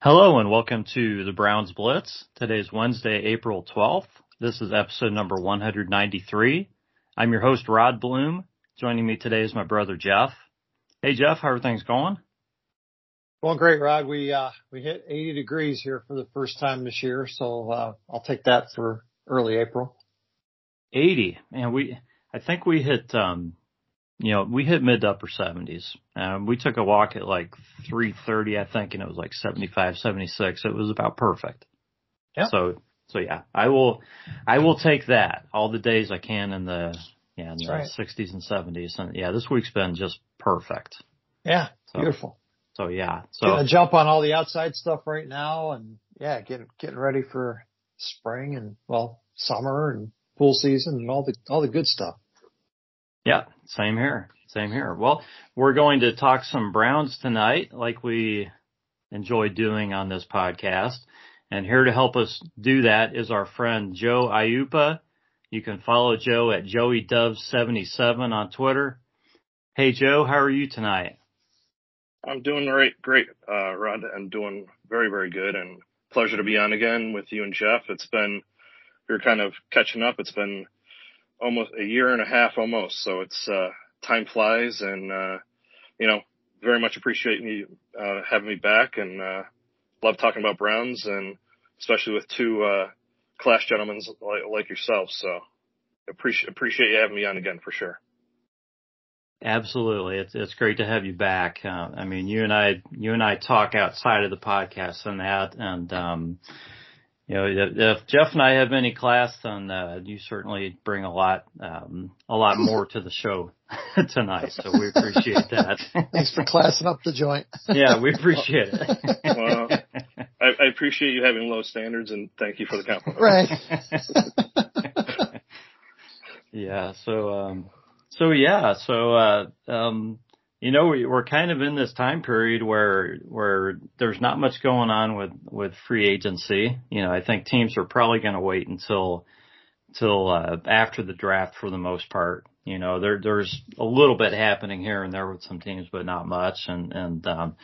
Hello and welcome to the Browns Blitz. Today is Wednesday, April 12th. This is episode number 193. I'm your host, Rod Bloom. Joining me today is my brother, Jeff. Hey, Jeff, how are things going? Going great, Rod. We, uh, we hit 80 degrees here for the first time this year. So, uh, I'll take that for early April. 80. And we, I think we hit, um, you know, we hit mid to upper 70s. Um, we took a walk at like 3:30, I think, and it was like 75, 76. It was about perfect. Yeah. So, so yeah, I will, I will take that all the days I can in the, yeah, in the right. 60s and 70s. And yeah, this week's been just perfect. Yeah. So- Beautiful. So yeah, so Getting a jump on all the outside stuff right now and yeah, getting, getting ready for spring and well, summer and pool season and all the, all the good stuff. Yeah, same here. Same here. Well, we're going to talk some Browns tonight, like we enjoy doing on this podcast. And here to help us do that is our friend Joe Luppa. You can follow Joe at JoeyDove77 on Twitter. Hey Joe, how are you tonight? I'm doing great, great, uh, Rod. I'm doing very, very good and pleasure to be on again with you and Jeff. It's been, we're kind of catching up. It's been almost a year and a half almost. So it's, uh, time flies and, uh, you know, very much appreciate me, uh, having me back and, uh, love talking about Browns and especially with two, uh, class gentlemen like, like yourself. So appreciate, appreciate you having me on again for sure. Absolutely. It's, it's great to have you back. Uh, I mean, you and I, you and I talk outside of the podcast and that, and, um, you know, if, if Jeff and I have any class, then, uh, you certainly bring a lot, um, a lot more to the show tonight. So we appreciate that. Thanks for classing up the joint. yeah, we appreciate it. Well, I, I appreciate you having low standards and thank you for the compliment. right. yeah. So, um, so yeah, so, uh, um, you know, we, we're kind of in this time period where, where there's not much going on with, with free agency. You know, I think teams are probably going to wait until, till, uh, after the draft for the most part. You know, there, there's a little bit happening here and there with some teams, but not much. And, and, um,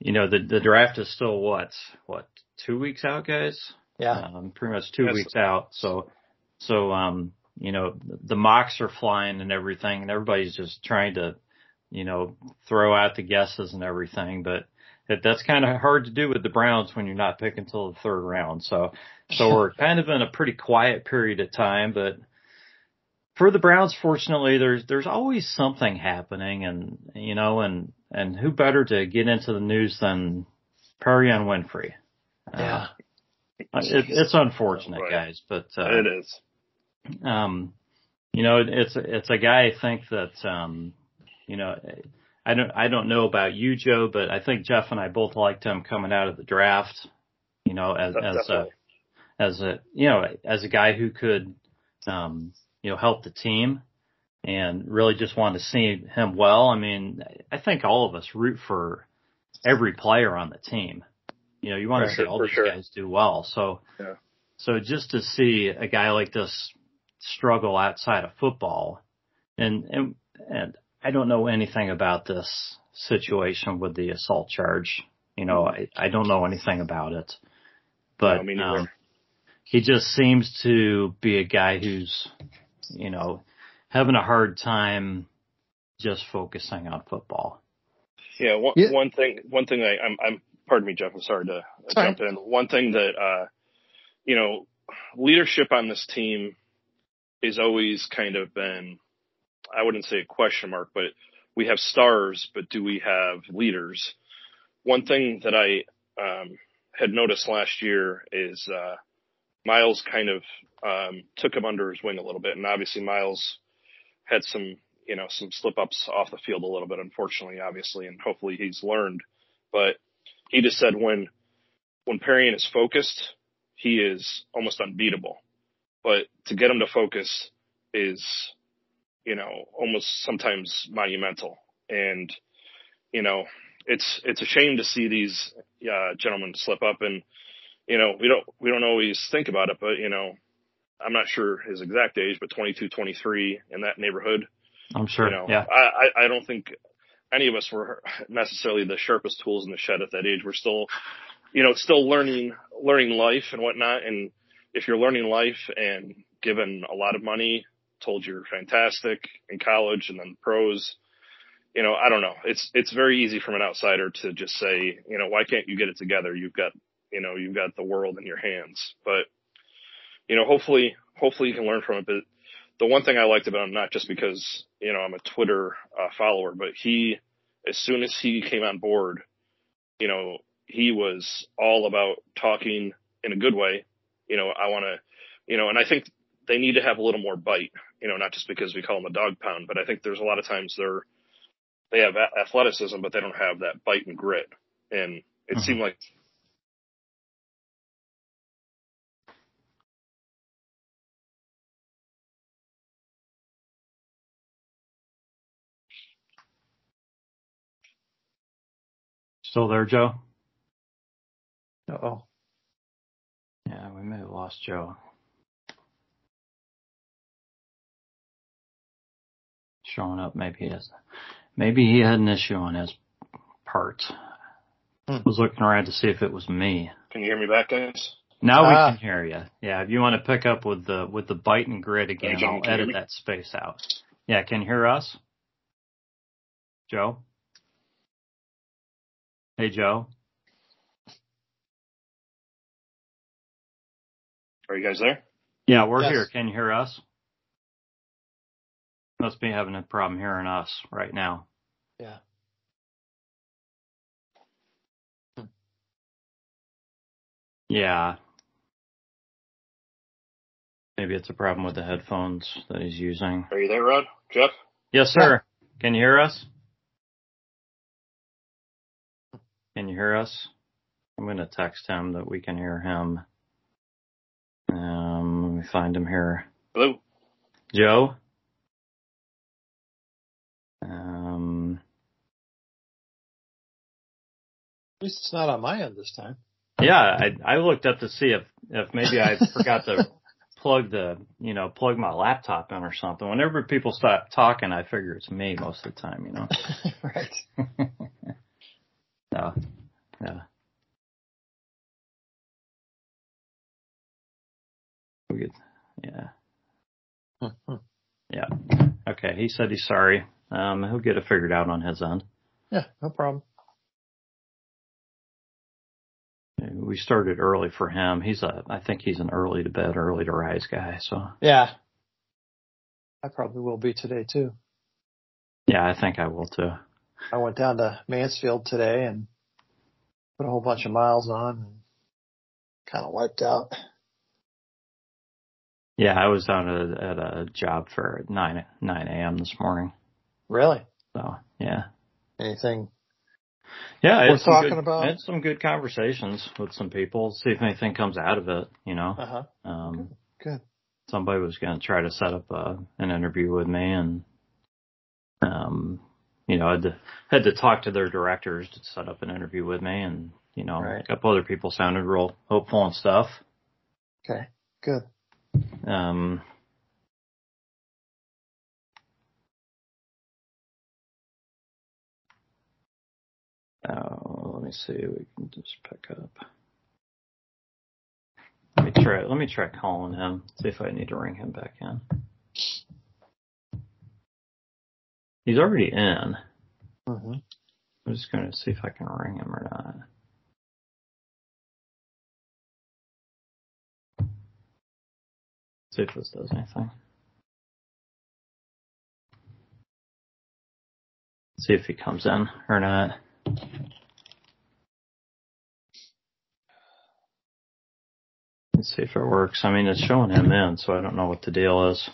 you know, the, the draft is still what, what, two weeks out, guys? Yeah. Um, pretty much two weeks out. So, so, um, you know, the mocks are flying and everything and everybody's just trying to, you know, throw out the guesses and everything, but that, that's kind of hard to do with the Browns when you're not picking until the third round. So, so we're kind of in a pretty quiet period of time, but for the Browns, fortunately, there's, there's always something happening and, you know, and, and who better to get into the news than Perrion Winfrey? Yeah. Uh, it, it's unfortunate, Right. guys, but, uh, It is. um, you know, it's it's a guy I think that um, you know, I don't I don't know about you, Joe, but I think Jeff and I both liked him coming out of the draft. You know, as as a as a you know as a guy who could um, you know help the team and really just wanted to see him well. I mean, I think all of us root for every player on the team. You know, you want to see sure, all these sure. guys do well. So, Yeah. so just to see a guy like this struggle outside of football, and and and I don't know anything about this situation with the assault charge. You know, I I don't know anything about it, but No, me um, he just seems to be a guy who's, you know, having a hard time just focusing on football. Yeah, one Yeah. one thing one thing I, I'm I'm pardon me, Jeff. I'm sorry to Sorry. jump in. One thing that uh, you know, leadership on this team is always kind of been I wouldn't say a question mark, but we have stars, but do we have leaders? One thing that I um, had noticed last year is uh, Miles kind of um, took him under his wing a little bit, and obviously Miles had some you know some slip ups off the field a little bit, unfortunately, obviously, and hopefully he's learned. But he just said when when Perrion is focused, he is almost unbeatable. But to get him to focus is you know almost sometimes monumental, and you know it's it's a shame to see these uh, gentlemen slip up. And you know we don't we don't always think about it but you know I'm not sure his exact age but 22 23 in that neighborhood. I'm sure. you know yeah. I, I I don't think any of us were necessarily the sharpest tools in the shed at that age. We're still you know still learning learning life and whatnot. And if you're learning life and given a lot of money told you're fantastic in college and then pros you know, I don't know. It's it's very easy from an outsider to just say, you know, why can't you get it together? You've got, you know, you've got the world in your hands. But, you know, hopefully, hopefully you can learn from it. But the one thing I liked about him, not just because, you know, I'm a Twitter uh, follower, but he, as soon as he came on board, you know, he was all about talking in a good way. You know, I want to, you know, and I think they need to have a little more bite. You know, not just because we call them a dog pound, but I think there's a lot of times they're they have a- athleticism, but they don't have that bite and grit. And it Mhm. seemed like Still there, Joe? oh. Yeah, we may have lost Joe. Showing up, maybe he has, maybe he had an issue on his part. Hmm. was looking around to see if it was me. Can you hear me back, guys? Now Ah. we can hear you. Yeah, if you want to pick up with the with the bite and grit again, John, I'll can edit that space out. Yeah, can you hear us? Joe? Hey, Joe? Are you guys there? Yeah, we're Yes. here. Can you hear us? Must be having a problem hearing us right now. Yeah. Yeah. Maybe it's a problem with the headphones that he's using. Are you there, Rod? Jeff? Yes, sir. Can you hear us? Can you hear us? I'm going to text him that we can hear him. Um, let me find him here. Hello? Joe? Um, At least it's not on my end this time. yeah, I, I looked up to see if, if maybe I forgot to plug the, you know, plug my laptop in or something. Whenever people stop talking, I figure it's me most of the time, you know. right. No. Yeah. We get, yeah. Hmm, Yeah. Okay. He said he's sorry. Um, he'll get it figured out on his end. yeah, no problem. We started early for him. He's a, I think he's an early to bed, early to rise guy. So Yeah. I probably will be today too. yeah, I think I will too. I went down to Mansfield today and put a whole bunch of miles on and kind of wiped out. Yeah, I was down at, at a job fair at nine nine a.m. this morning. Really? So yeah, Anything Yeah, Worth talking good, about? Had some good conversations with some people. See if anything comes out of it. You know, Uh huh. um, Good. somebody was going to try to set up a, an interview with me, and um, you know, I had to had to talk to their directors to set up an interview with me, and you know, Right. a couple other people sounded real hopeful and stuff. Okay. Good. Um, oh, let me see. We can just pick up. Let me try. Let me try calling him. See if I need to ring him back in. He's already in. hmm I'm just going to see if I can ring him or not. See if this does anything. See if he comes in or not. Let's see if it works. I mean, it's showing him in, so I don't know what the deal is.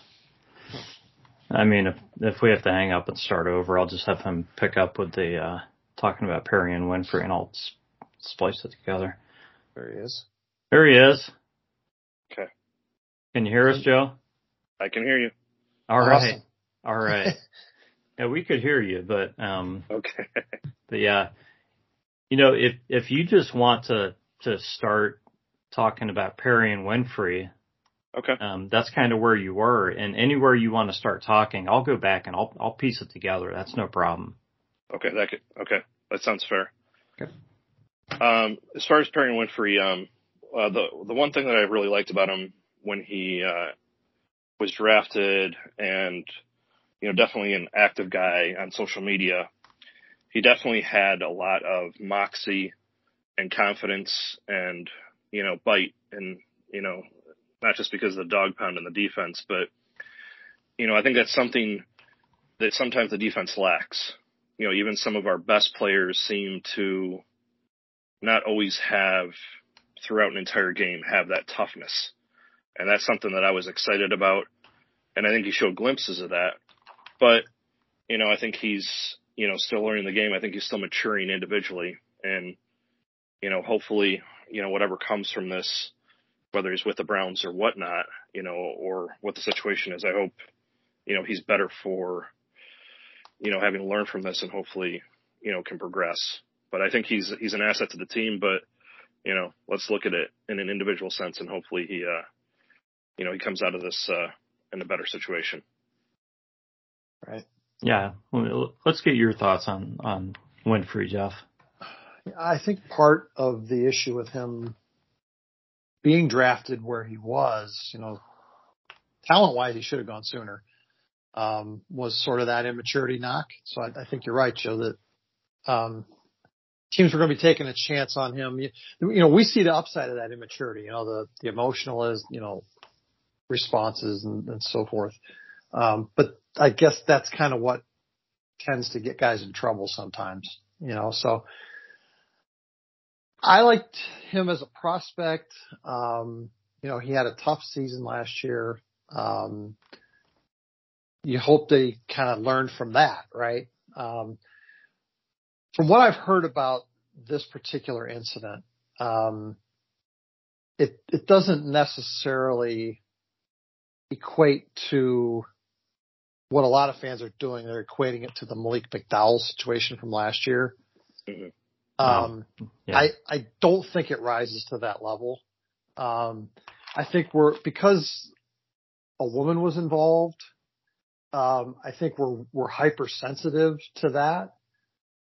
I mean, if if we have to hang up and start over, I'll just have him pick up with the uh talking about Perrion Winfrey, and I'll s- splice it together. There he is. There he is. Okay. Can you hear us, Joe? I can hear you. All right. Awesome. All right. yeah, we could hear you, but um, Okay. but yeah, you know, if if you just want to to start talking about Perrion Winfrey, Okay. um, that's kind of where you were, and anywhere you want to start talking, I'll go back and I'll I'll piece it together. That's no problem. Okay. That could, okay. That sounds fair. Okay. Um, as far as Perrion Winfrey, um, uh, the the one thing that I really liked about him when he uh, was drafted, and you know, definitely an active guy on social media, he definitely had a lot of moxie and confidence, and you know, bite, and you know, not just because of the dog pound and the defense, but you know, I think that's something that sometimes the defense lacks. You know, even some of our best players seem to not always have throughout an entire game have that toughness. And that's something that I was excited about. And I think he showed glimpses of that. But, you know, I think he's, you know, still learning the game. I think he's still maturing individually. And, you know, hopefully, you know, whatever comes from this, whether he's with the Browns or whatnot, you know, or what the situation is, I hope, you know, he's better for, you know, having learned from this and hopefully, you know, can progress. But I think he's he's an asset to the team. But you know, let's look at it in an individual sense, and hopefully he, uh, you know, he comes out of this uh, in a better situation. Right. Yeah, let's get your thoughts on on Winfrey, Jeff. I think part of the issue with him being drafted where he was, you know, talent wise, he should have gone sooner. Um, was sort of that immaturity knock. So I, I think you're right, Joe, that, um, teams were going to be taking a chance on him. You, you know, we see the upside of that immaturity, you know, the, the emotional is, you know, responses and, and so forth. Um, but I guess that's kind of what tends to get guys in trouble sometimes, you know, so, I liked him as a prospect. Um, you know, he had a tough season last year. Um, you hope they kind of learned from that, right? Um, from what I've heard about this particular incident, um, it it doesn't necessarily equate to what a lot of fans are doing. They're equating it to the Malik McDowell situation from last year. Mhm. Um, Yeah. I, I don't think it rises to that level. Um, I think we're, because a woman was involved, um, I think we're, we're hypersensitive to that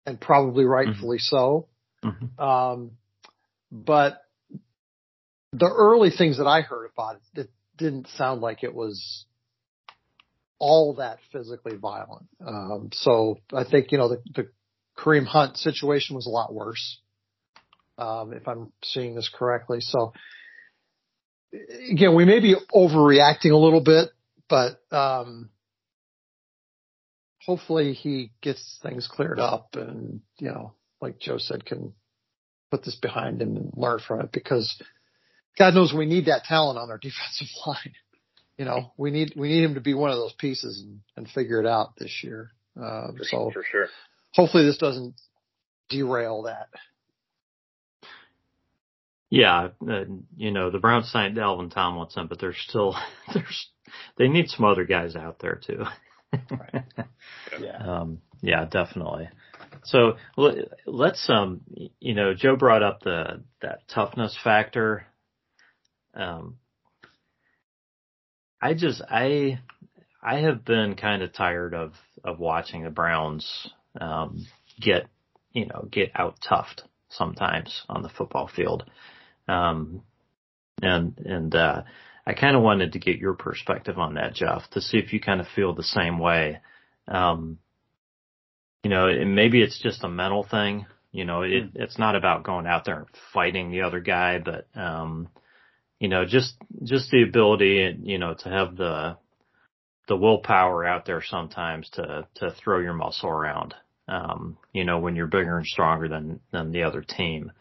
and probably rightfully so. Mhm. Um, but the early things that I heard about it, it didn't sound like it was all that physically violent. Um, so I think, you know, the, the Kareem Hunt situation was a lot worse. Um, if I'm seeing this correctly. So again, we may be overreacting a little bit, but, um, hopefully he gets things cleared up and, you know, like Joe said, can put this behind him and learn from it because God knows we need that talent on our defensive line. You know, we need, we need him to be one of those pieces and, and figure it out this year. Um, For, so for sure. hopefully this doesn't derail that. Yeah, uh, you know the Browns signed Dalvin Tomlinson, but there's still there's they need some other guys out there too. right. Yeah. Um, yeah, definitely. So let's um, you know, Joe brought up the that toughness factor. Um, I just I I have been kind of tired of of watching the Browns um, get you know get out toughed sometimes on the football field. Um, and, and, uh, I kind of wanted to get your perspective on that, Jeff, to see if you kind of feel the same way. Um, you know, and maybe it's just a mental thing. You know, it, hmm. it's not about going out there and fighting the other guy, but, um, you know, just, just the ability, you know, to have the, the willpower out there sometimes to, to throw your muscle around. Um, you know, when you're bigger and stronger than, than the other team.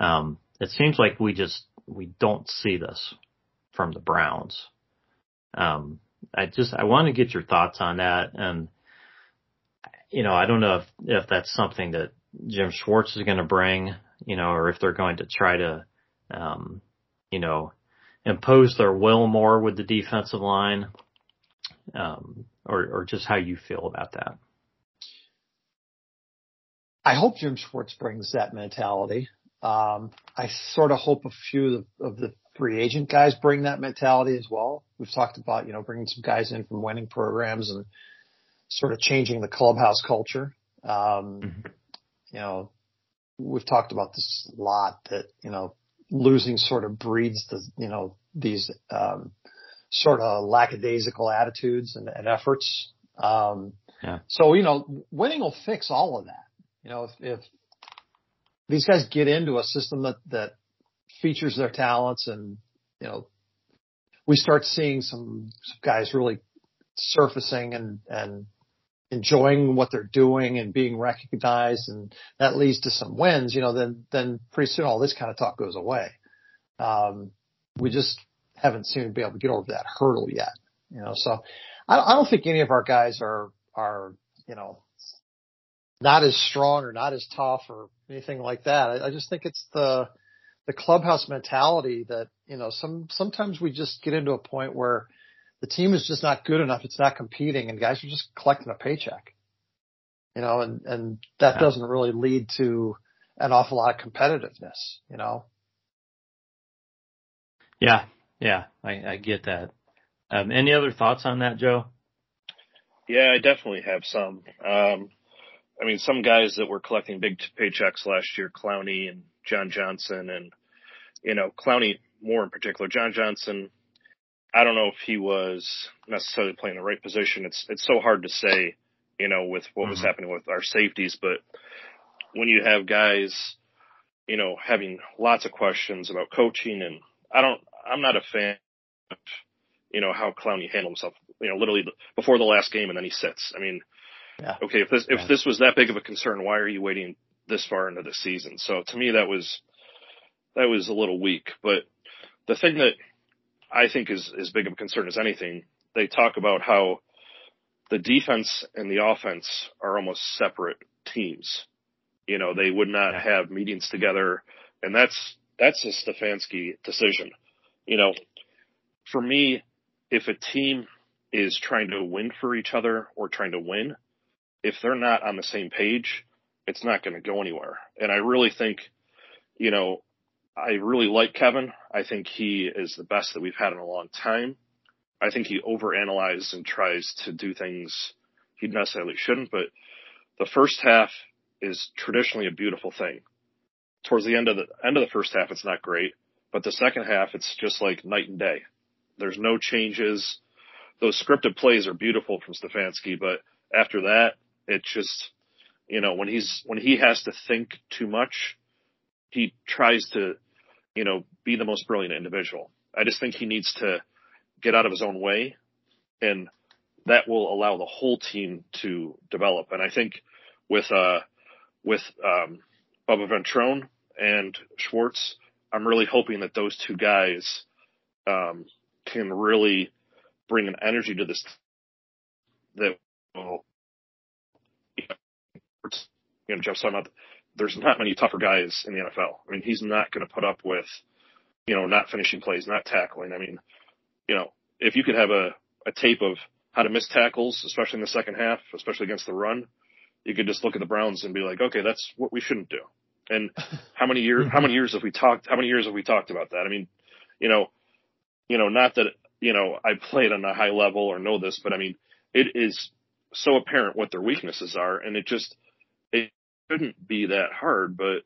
Um, it seems like we just we don't see this from the Browns. Um, I just I want to get your thoughts on that, and you know I don't know if if that's something that Jim Schwartz is going to bring, you know, or if they're going to try to, um, you know, impose their will more with the defensive line, um, or or just how you feel about that. I hope Jim Schwartz brings that mentality. Um, I sort of hope a few of the free agent guys bring that mentality as well. We've talked about, you know, bringing some guys in from winning programs and sort of changing the clubhouse culture. Um, mm-hmm. you know, we've talked about this a lot that, you know, losing sort of breeds the, you know, these, um, sort of lackadaisical attitudes and, and efforts. Um, yeah. so, you know, winning will fix all of that. You know, if, if these guys get into a system that, that features their talents and, you know, we start seeing some, some guys really surfacing and, and enjoying what they're doing and being recognized and that leads to some wins, you know, then, then pretty soon all this kind of talk goes away. Um, we just haven't seemed to be able to get over that hurdle yet, you know, so I, I don't think any of our guys are, are, you know, not as strong or not as tough or anything like that. I, I just think it's the the clubhouse mentality that you know some sometimes we just get into a point where the team is just not good enough. It's not competing, and guys are just collecting a paycheck. You know, and and that yeah. doesn't really lead to an awful lot of competitiveness. You know. Yeah, yeah, I, I get that. Um, any other thoughts on that, Joe? Yeah, I definitely have some. Um, I mean, some guys that were collecting big paychecks last year, Clowney and John Johnson, and you know, Clowney more in particular. John Johnson, I don't know if he was necessarily playing the right position. It's it's so hard to say, you know, with what mm-hmm. was happening with our safeties. But when you have guys, you know, having lots of questions about coaching, and I don't, I'm not a fan of, you know, how Clowney handled himself. You know, literally before the last game, and then he sits. I mean yeah. Okay, if this if this was that big of a concern, why are you waiting this far into the season? So to me, that was that was a little weak. But the thing that I think is as big of a concern as anything, they talk about how the defense and the offense are almost separate teams. You know, they would not have meetings together, and that's that's a Stefanski decision. You know, for me, if a team is trying to win for each other or trying to win, if they're not on the same page, it's not going to go anywhere. And I really think, you know, I really like Kevin. I think he is the best that we've had in a long time. I think he overanalyzes and tries to do things he necessarily shouldn't, but the first half is traditionally a beautiful thing. Towards the end of the end of the first half, it's not great, but the second half, it's just like night and day. There's no changes. Those scripted plays are beautiful from Stefanski, but after that, it just, you know, when he's, when he has to think too much, he tries to, you know, be the most brilliant individual. I just think he needs to get out of his own way and that will allow the whole team to develop. And I think with, uh, with, um, Bubba Ventrone and Schwartz, I'm really hoping that those two guys, um, can really bring an energy to this that will you know, Jeff talking about there's not many tougher guys in the NFL. I mean, he's not going to put up with, you know, not finishing plays, not tackling. I mean, you know, if you could have a, a tape of how to miss tackles, especially in the second half, especially against the run, you could just look at the Browns and be like, okay, that's what we shouldn't do. And how many years, how many years have we talked, how many years have we talked about that? I mean, you know, you know, not that, you know, I played on a high level or know this, but I mean, it is so apparent what their weaknesses are. And it just, it shouldn't be that hard, but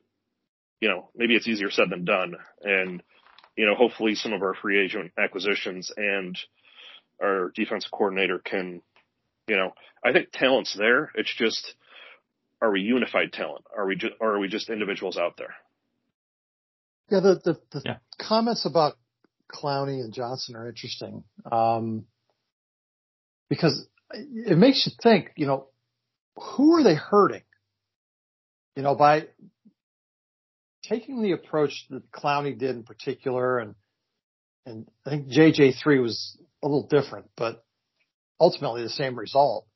you know, maybe it's easier said than done. And, you know, hopefully some of our free agent acquisitions and our defensive coordinator can, you know, I think talent's there. It's just, are we unified talent? Are we just, or are we just individuals out there? Yeah, the the, the yeah. comments about Clowney and Johnson are interesting um, because it makes you think. You know, who are they hurting? You know, by taking the approach that Clowney did in particular, and and I think JJ three was a little different, but ultimately the same result.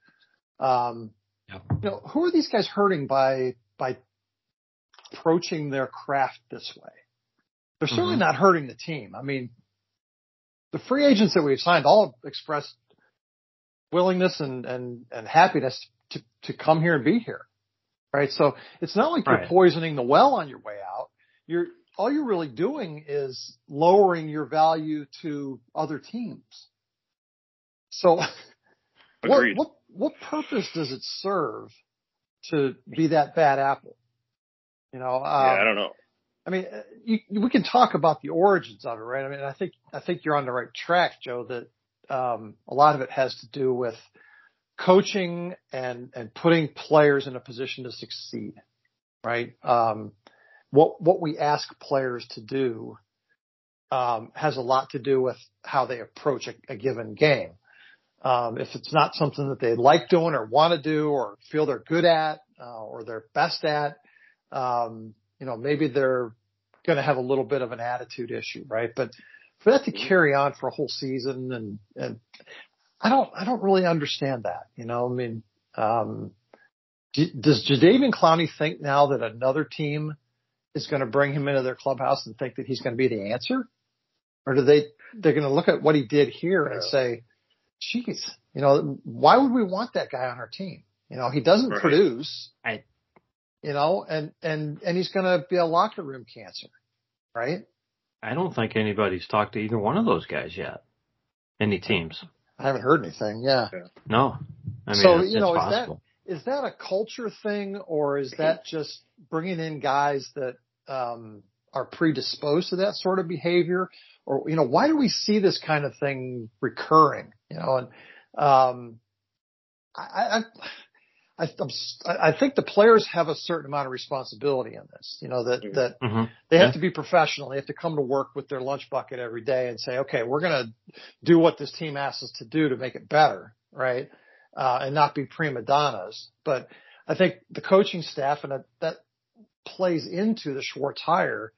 Um, yep. You know, who are these guys hurting by by approaching their craft this way? They're certainly mm-hmm. not hurting the team. I mean, the free agents that we've signed all expressed willingness and and and happiness to to come here and be here, right? So it's not like right. you're poisoning the well on your way out. You're all you're really doing is lowering your value to other teams. So what, what, what purpose does it serve to be that bad apple? You know, um, yeah, I don't know. I mean, you, we can talk about the origins of it, right? I mean, I think, I think you're on the right track, Joe, that, um, a lot of it has to do with coaching and, and putting players in a position to succeed, right? Um, what, what we ask players to do, um, has a lot to do with how they approach a, a given game. Um, if it's not something that they like doing or want to do or feel they're good at, uh, or they're best at, um, you know, maybe they're going to have a little bit of an attitude issue, right? But for that to carry on for a whole season and, and I don't, I don't really understand that, you know, I mean, um, does Jadeveon Clowney think now that another team is going to bring him into their clubhouse and think that he's going to be the answer? Or do they, they're going to look at what he did here and say, geez, you know, why would we want that guy on our team? You know, he doesn't right. produce. I, you know, and, and, and he's going to be a locker room cancer, right? I don't think anybody's talked to either one of those guys yet. Any teams? I haven't heard anything. Yeah. No. I mean, so, you know, is possible. that, is that a culture thing or is that just bringing in guys that, um, are predisposed to that sort of behavior? Or, you know, why do we see this kind of thing recurring? You know, and, um, I, I, I, I think the players have a certain amount of responsibility in this, you know, that, mm-hmm. that mm-hmm. they have yeah. to be professional. They have to come to work with their lunch bucket every day and say, okay, we're going to do what this team asks us to do to make it better. Right. Uh, and not be prima donnas. But I think the coaching staff and that, that plays into the Schwartz hire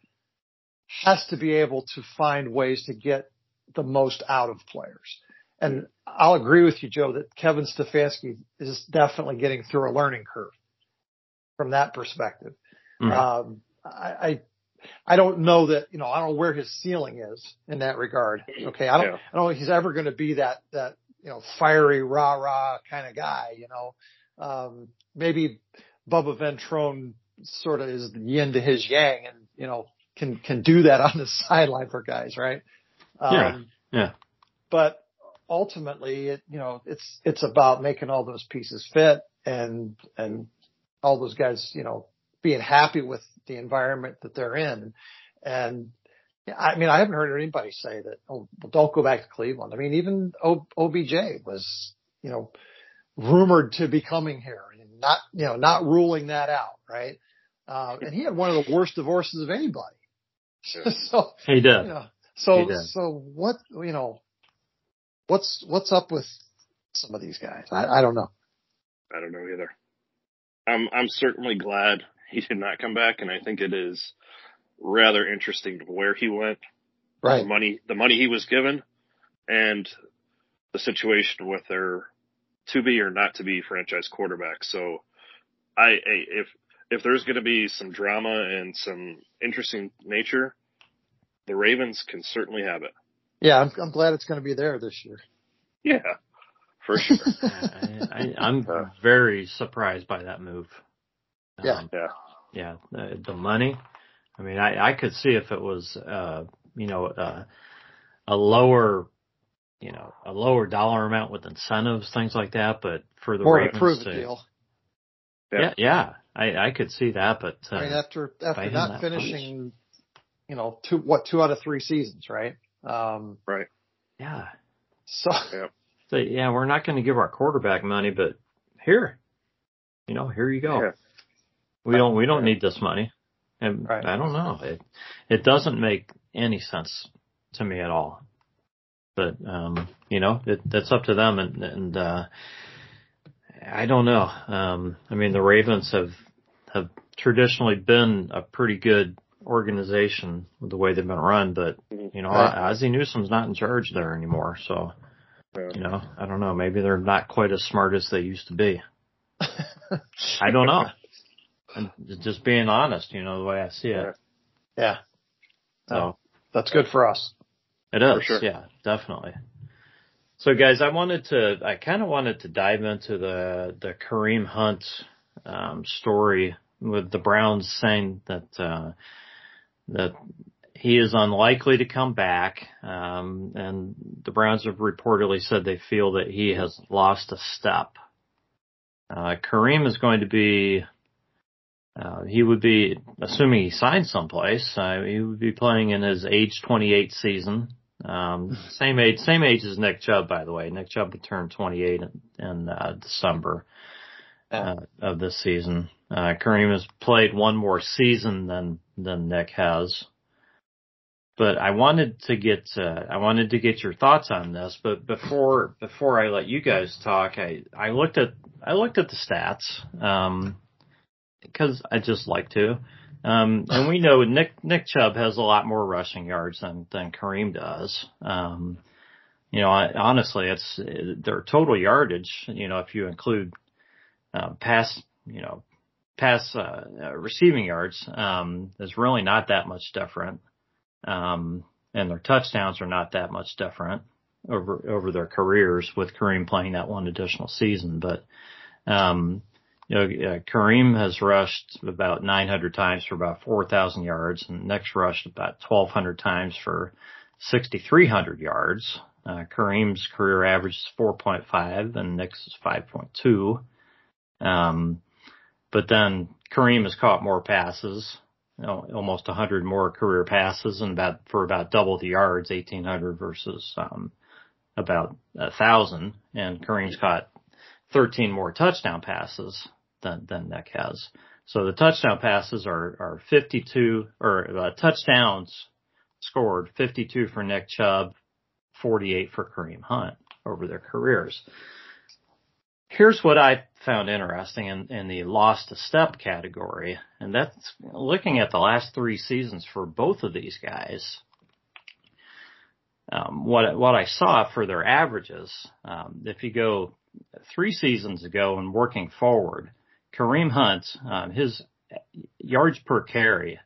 has to be able to find ways to get the most out of players. And I'll agree with you, Joe, that Kevin Stefanski is definitely getting through a learning curve from that perspective. Mm-hmm. Um, I, I, I don't know that, you know, I don't know where his ceiling is in that regard. Okay. I don't, yeah. I don't know if he's ever going to be that, that, you know, fiery, rah, rah kind of guy, you know, um, maybe Bubba Ventrone sort of is the yin to his yang and, you know, can can do that on the sideline for guys, right? Um, yeah. Yeah. But ultimately, it you know it's it's about making all those pieces fit and and all those guys you know being happy with the environment that they're in, and I mean I haven't heard anybody say that oh well, don't go back to Cleveland. I mean even o, OBJ was you know rumored to be coming here and not you know not ruling that out, right? Uh, and he had one of the worst divorces of anybody. so he did. You know, so so what you know, what's what's up with some of these guys? I, I don't know. I don't know either. I'm I'm certainly glad he did not come back, and I think it is rather interesting where he went, right? The money the money he was given, and the situation with their to be or not to be franchise quarterback. So I, I if if there's going to be some drama and some interesting nature, the Ravens can certainly have it. Yeah, I'm, I'm glad it's going to be there this year. Yeah, for sure. I, I, am very surprised by that move. Yeah, um, yeah, yeah. The, the, money. I mean, I, I could see if it was, uh, you know, uh, a lower, you know, a lower dollar amount with incentives, things like that. But for the More Ravens to, deal. Yeah, yeah, yeah, I, I could see that. But uh, I mean, after after not finishing, you know, two what two out of three seasons, right? Um, right. Yeah. So. Yeah. So yeah, we're not going to give our quarterback money, but here, you know, here you go. Yeah. We don't we don't need this money. And right. I don't know. It it doesn't make any sense to me at all. But um, you know, it, that's up to them and and uh I don't know. Um I mean the Ravens have have traditionally been a pretty good organization with the way they've been run, but you know, right. Ozzie Newsome's not in charge there anymore, so you know, I don't know. Maybe they're not quite as smart as they used to be. I don't know. I'm just being honest, you know, the way I see it. Yeah. So that's good for us. It is. Sure. Yeah, definitely. So guys, I wanted to, I kind of wanted to dive into the, the Kareem Hunt, um, story with the Browns saying that, uh, that he is unlikely to come back. Um, and the Browns have reportedly said they feel that he has lost a step. Uh, Kareem is going to be, uh, he would be, assuming he signs someplace, uh, he would be playing in his age 28 season. Um, same age, same age as Nick Chubb, by the way. Nick Chubb would turn 28 in, in uh, December, uh, of this season. Uh, Kareem has played one more season than, than Nick has but I wanted to get uh, I wanted to get your thoughts on this. But before before I let you guys talk, I I looked at I looked at the stats because um, I just like to. Um, and we know Nick Nick Chubb has a lot more rushing yards than than Kareem does. Um, you know, I, honestly, it's their total yardage. You know, if you include uh, pass, you know, pass uh, uh, receiving yards, um, is really not that much different. Um, and their touchdowns are not that much different over over their careers with Kareem playing that one additional season. But um, you know, uh, Kareem has rushed about 900 times for about 4,000 yards, and Nick's rushed about 1,200 times for 6,300 yards. Uh, Kareem's career average is 4.5, and Nick's is 5.2. Um, but then Kareem has caught more passes you know, almost 100 more career passes and about for about double the yards, 1,800 versus um, about a thousand. And Kareem's caught 13 more touchdown passes than than Nick has. So the touchdown passes are are 52 or uh, touchdowns scored 52 for Nick Chubb, 48 for Kareem Hunt over their careers. Here's what I found interesting in, in the lost a step category, and that's looking at the last three seasons for both of these guys. Um, what what I saw for their averages, um, if you go three seasons ago and working forward, Kareem Hunt, um, his yards per carry,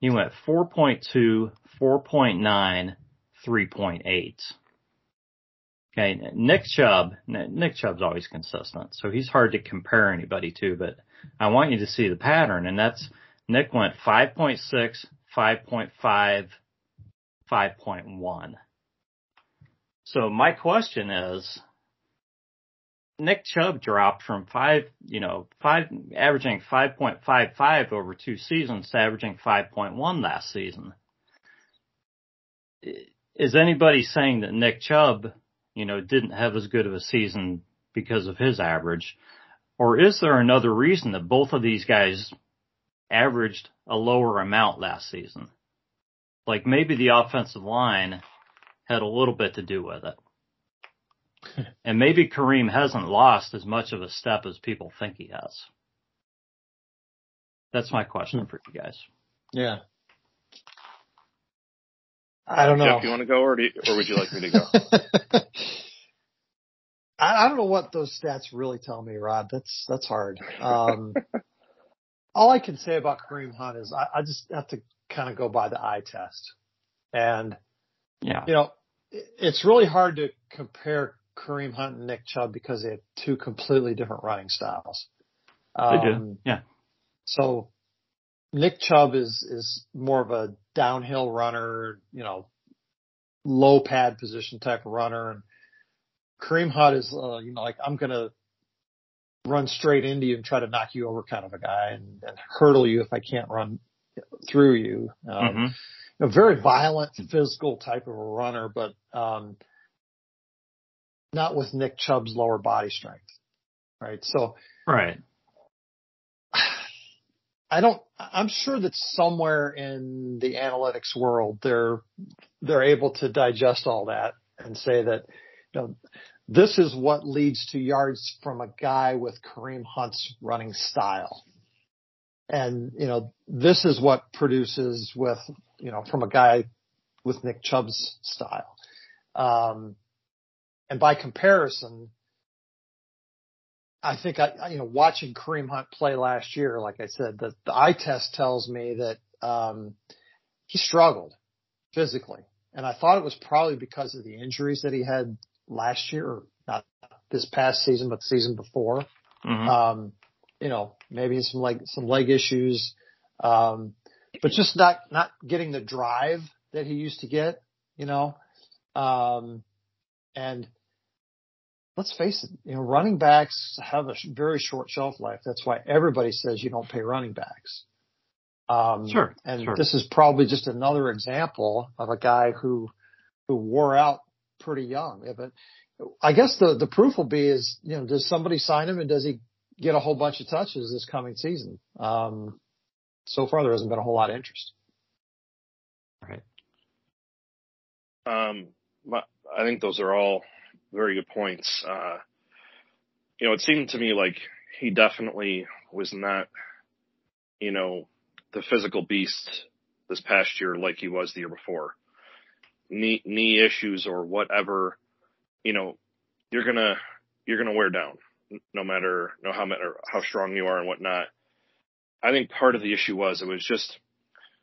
he went 4.2, 4.9, 3.8. Okay, Nick Chubb, Nick Chubb's always consistent, so he's hard to compare anybody to, but I want you to see the pattern, and that's Nick went 5.6, 5.5, 5.1. So my question is, Nick Chubb dropped from five, you know, five, averaging 5.55 over two seasons to averaging 5.1 last season. Is anybody saying that Nick Chubb you know, didn't have as good of a season because of his average? Or is there another reason that both of these guys averaged a lower amount last season? Like maybe the offensive line had a little bit to do with it. and maybe Kareem hasn't lost as much of a step as people think he has. That's my question for you guys. Yeah. I don't know. Jeff, you want to go, or, you, or would you like me to go? I, I, don't know what those stats really tell me, Rod. That's that's hard. Um, all I can say about Kareem Hunt is I, I just have to kind of go by the eye test. And, Yeah. you know, it- it's really hard to compare Kareem Hunt and Nick Chubb because they have two completely different running styles. They do. Um, Yeah. So Nick Chubb is, is more of a downhill runner, you know, low pad position type of runner. And Kareem Hunt is, uh, you know, like I'm going to run straight into you and try to knock you over kind of a guy and, and hurdle you if I can't run through you. Um, Mhm. a very violent physical type of a runner, but, um, not with Nick Chubb's lower body strength. Right. So, Right. I don't, I'm sure that somewhere in the analytics world, they're, they're able to digest all that and say that, you know, this is what leads to yards from a guy with Kareem Hunt's running style. And, you know, this is what produces with, you know, from a guy with Nick Chubb's style. Um, and by comparison, I think I, you know, watching Kareem Hunt play last year, like I said, the, the eye test tells me that, um, he struggled physically. And I thought it was probably because of the injuries that he had last year, or not this past season, but the season before. Mhm. Um, you know, maybe some leg, some leg issues. Um, but just not, not getting the drive that he used to get, you know. Um, and let's face it, you know, running backs have a sh- very short shelf life. That's why everybody says you don't pay running backs. Um, Sure, and sure. this is probably just another example of a guy who, who wore out pretty young. Yeah, But I guess the, the proof will be is, you know, does somebody sign him and does he get a whole bunch of touches this coming season? Um, so far there hasn't been a whole lot of interest. Right. Um, my, I think those are all very good points. Uh, you know, it seemed to me like he definitely was not, you know, the physical beast this past year like he was the year before. Knee, knee issues or whatever, you know, you're gonna, you're gonna wear down no matter, no how matter how strong you are and whatnot. I think part of the issue was it was just,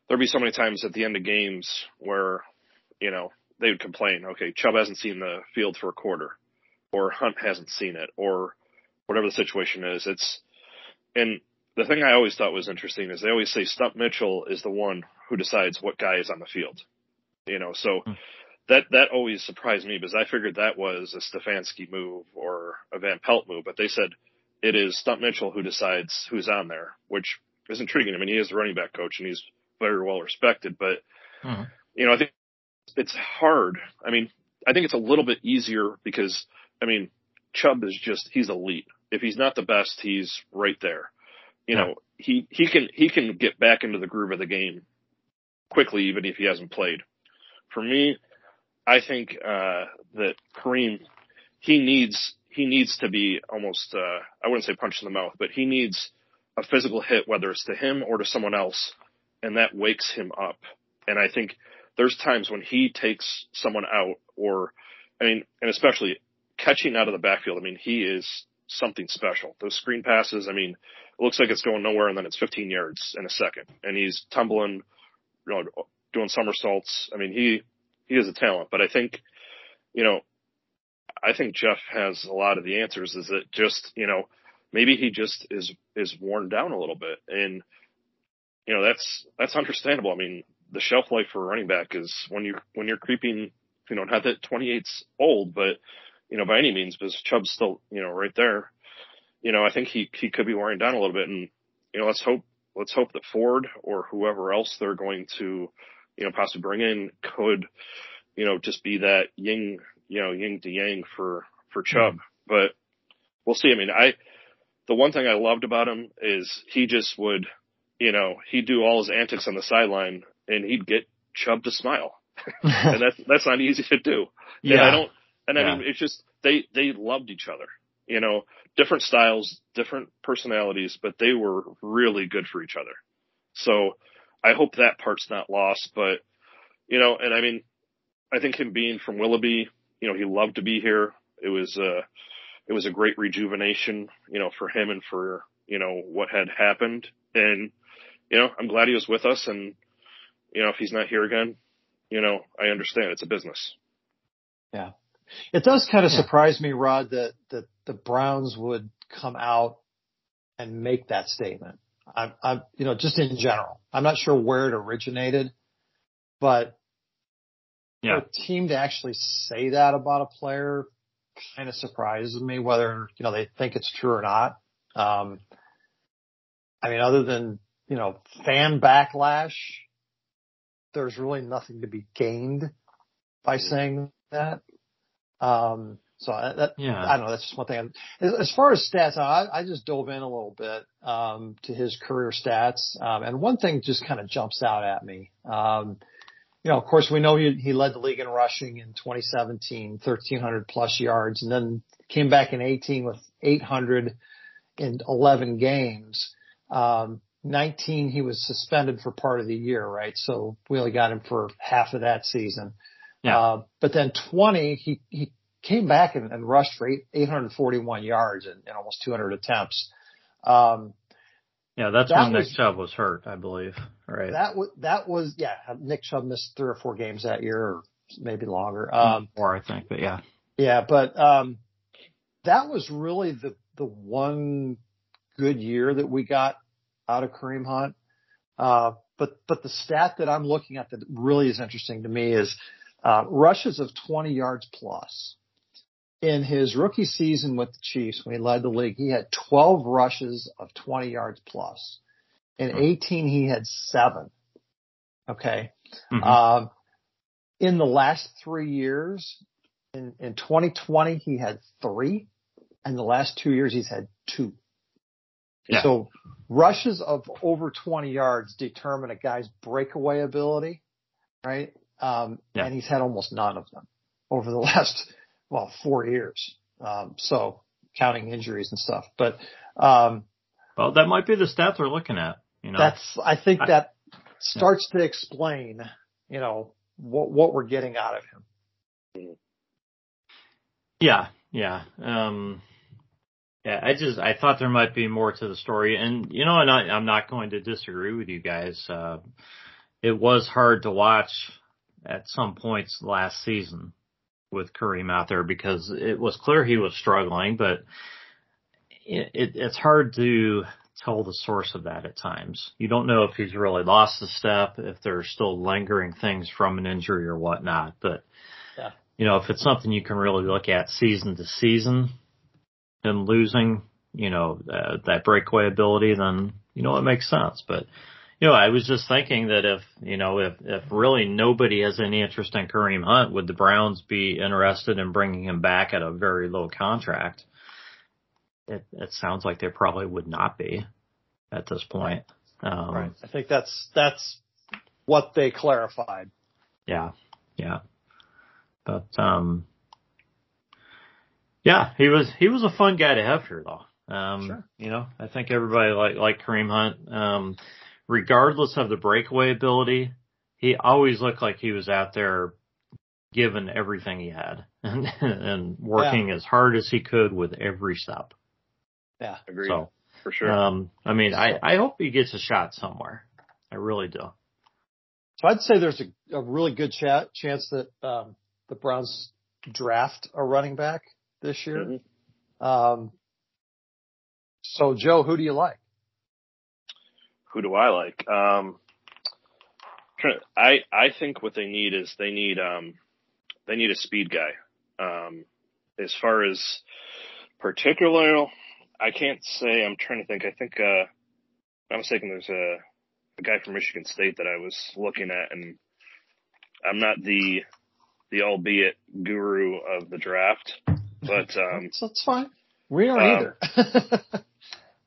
there'd be so many times at the end of games where, you know, they would complain, okay, Chubb hasn't seen the field for a quarter, or Hunt hasn't seen it, or whatever the situation is. It's, and the thing I always thought was interesting is they always say Stump Mitchell is the one who decides what guy is on the field. You know, so Hmm. that, that always surprised me because I figured that was a Stefanski move or a Van Pelt move, but they said it is Stump Mitchell who decides who's on there, which is intriguing. I mean, he is the running back coach and he's very well respected, but Mhm. you know, I think it's hard. I mean, I think it's a little bit easier because, I mean, Chubb is just, he's elite. If he's not the best, he's right there. You Yeah. know, he, he can, he can get back into the groove of the game quickly, even if he hasn't played. For me, I think, uh, that Kareem, he needs, he needs to be almost, uh, I wouldn't say punch in the mouth, but he needs a physical hit, whether it's to him or to someone else, and that wakes him up. And I think there's times when he takes someone out or, I mean, and especially catching out of the backfield. I mean, he is something special. Those screen passes, I mean, it looks like it's going nowhere and then it's 15 yards in a second and he's tumbling, you know, doing somersaults. I mean, he, he is a talent, but I think, you know, I think Jeff has a lot of the answers is that just, you know, maybe he just is, is worn down a little bit and, you know, that's, that's understandable. I mean, the shelf life for a running back is when you when you're creeping, you know, not that 28's old, but you know, by any means, because Chubb's still, you know, right there. You know, I think he he could be wearing down a little bit, and you know, let's hope let's hope that Ford or whoever else they're going to, you know, possibly bring in could, you know, just be that yin, you know, yin to yang for for Chubb. But we'll see. I mean, I the one thing I loved about him is he just would, you know, he'd do all his antics on the sideline and he'd get Chubb to smile. and that's that's not easy to do. And I don't and I Yeah. mean it's just they they loved each other. You know, different styles, different personalities, but they were really good for each other. So I hope that part's not lost, but you know, and I mean I think him being from Willoughby, you know, he loved to be here. It was uh it was a great rejuvenation, you know, for him and for you know, what had happened. And, you know, I'm glad he was with us. And, you know, if he's not here again, you know, I understand it's a business. Yeah. It does kind of yeah. surprise me, Rod, that, that the Browns would come out and make that statement. I'm, I'm, you know, just in general, I'm not sure where it originated, but yeah. a team to actually say that about a player kind of surprises me, whether, you know, they think it's true or not. Um, I mean, other than, you know, fan backlash, there's really nothing to be gained by mm-hmm. saying that. Um, so I, that, yeah. I don't know. That's just one thing. As, as far as stats, I, I, just dove in a little bit, um, to his career stats. Um, and one thing just kind of jumps out at me. Um, you know, of course we know he, he led the league in rushing in 2017, 1300 plus yards and then came back in 18 with 800 in 11 games. Um, 19 he was suspended for part of the year, right? So we only got him for half of that season. Yeah. Uh, but then 20 he, he came back and, and rushed for eight, 841 yards and, and almost 200 attempts. Um, yeah, that's that when was, Nick Chubb was hurt, I believe. Right. That was that was yeah. Nick Chubb missed three or four games that year, or maybe longer. Um, More, I think, but yeah. Yeah, but um, that was really the the one good year that we got out of Kareem Hunt. Uh, but but the stat that I'm looking at that really is interesting to me is uh, rushes of 20 yards plus in his rookie season with the Chiefs when he led the league, he had 12 rushes of 20 yards plus. In hmm. 18, he had seven. Okay. Mm-hmm. Um, in the last three years, in, in 2020, he had three. And the last two years, he's had two. Yeah. So rushes of over 20 yards determine a guy's breakaway ability, right? Um, yeah. and he's had almost none of them over the last well, four years. Um, so counting injuries and stuff, but, um, well, that might be the stats we're looking at, you know, that's, I think I, that starts yeah. to explain, you know, what, what we're getting out of him. Yeah. Yeah. Um, yeah, I just I thought there might be more to the story, and you know, and I, I'm not going to disagree with you guys. Uh, it was hard to watch at some points last season with Kareem out there because it was clear he was struggling, but it, it, it's hard to tell the source of that at times. You don't know if he's really lost a step, if there's still lingering things from an injury or whatnot. But, yeah. you know, if it's something you can really look at season to season and losing, you know, uh, that breakaway ability, then, you know, it makes sense. But, you know, I was just thinking that if, you know, if, if really nobody has any interest in Kareem Hunt, would the Browns be interested in bringing him back at a very low contract? It, it sounds like they probably would not be at this point. Um, right. I think that's, that's what they clarified. Yeah. Yeah. But, um, yeah, he was, he was a fun guy to have here though. Um, sure. you know, I think everybody like, like Kareem Hunt. Um, regardless of the breakaway ability, he always looked like he was out there giving everything he had and, and working yeah. as hard as he could with every step. Yeah, agreed. So, for sure. Um, I mean, I, I hope he gets a shot somewhere. I really do. So I'd say there's a, a really good ch- chance that um, the Browns draft a running back this year. Mm-hmm. Um, so Joe, who do you like? who do I like? Um, I I think what they need is they need um they need a speed guy. Um, as far as particular, I can't say. I'm trying to think. I think uh, I'm mistaken. There's a a guy from Michigan State that I was looking at, and I'm not the the albeit guru of the draft, but um, that's, that's fine. We aren't um, either.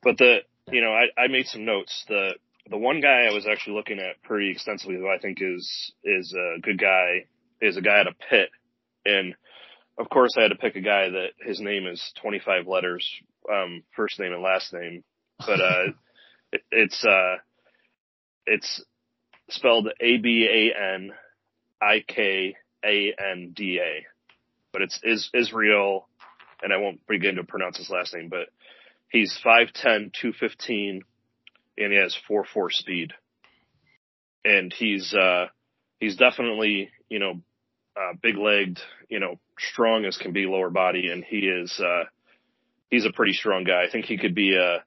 but the you know, I, I made some notes. The the one guy I was actually looking at pretty extensively, who I think is is a good guy, is a guy at a Pitt, and of course I had to pick a guy that his name is 25 letters, um, first name and last name, but uh, it, it's uh, it's spelled A B A N I K A N D A, but it's is Israel, and I won't begin to pronounce his last name, but He's 5'10", 215, and he has 4'4 speed. And he's, uh, he's definitely, you know, uh, big legged, you know, strong as can be lower body. And he is, uh, he's a pretty strong guy. I think he could be a,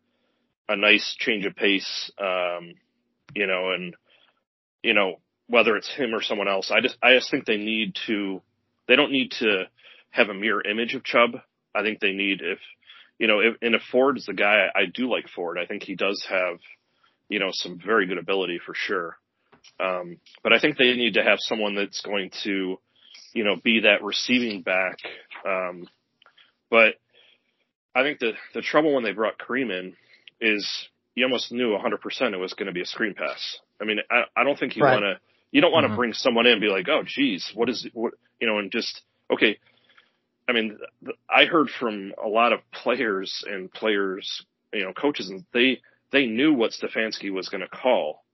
a nice change of pace, um, you know, and, you know, whether it's him or someone else, I just, I just think they need to, they don't need to have a mirror image of Chubb. I think they need, if, you know, if, and if Ford is the guy, I, do like Ford. I think he does have, you know, some very good ability for sure. Um, but I think they need to have someone that's going to, you know, be that receiving back. Um, but I think the, the trouble when they brought Kareem in is you almost knew 100% it was going to be a screen pass. I mean, I, I don't think you right. want to, you don't want to mm-hmm. bring someone in and be like, oh, geez, what is, what, you know, and just, okay. I mean, I heard from a lot of players and players, you know, coaches, and they, they knew what Stefanski was going to call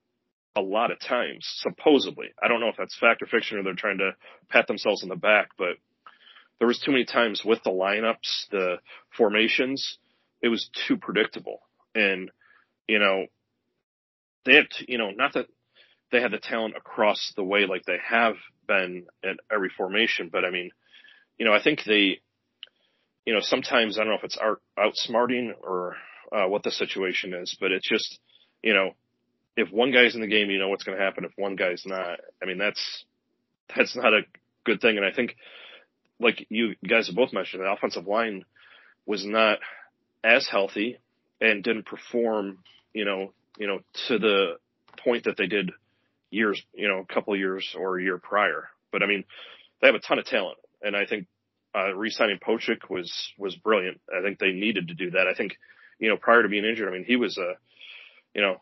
a lot of times, supposedly. I don't know if that's fact or fiction or they're trying to pat themselves on the back, but there was too many times with the lineups, the formations, it was too predictable. And, you know, they had, to, you know, not that they had the talent across the way like they have been at every formation, but I mean, you know, I think they, you know, sometimes I don't know if it's art, outsmarting or uh, what the situation is, but it's just, you know, if one guy's in the game, you know what's going to happen. If one guy's not, I mean, that's that's not a good thing. And I think, like you guys have both mentioned, the offensive line was not as healthy and didn't perform, you know, you know, to the point that they did years, you know, a couple of years or a year prior. But I mean, they have a ton of talent, and I think uh, re-signing Pocic was was brilliant. I think they needed to do that. I think, you know, prior to being injured, I mean, he was a, you know,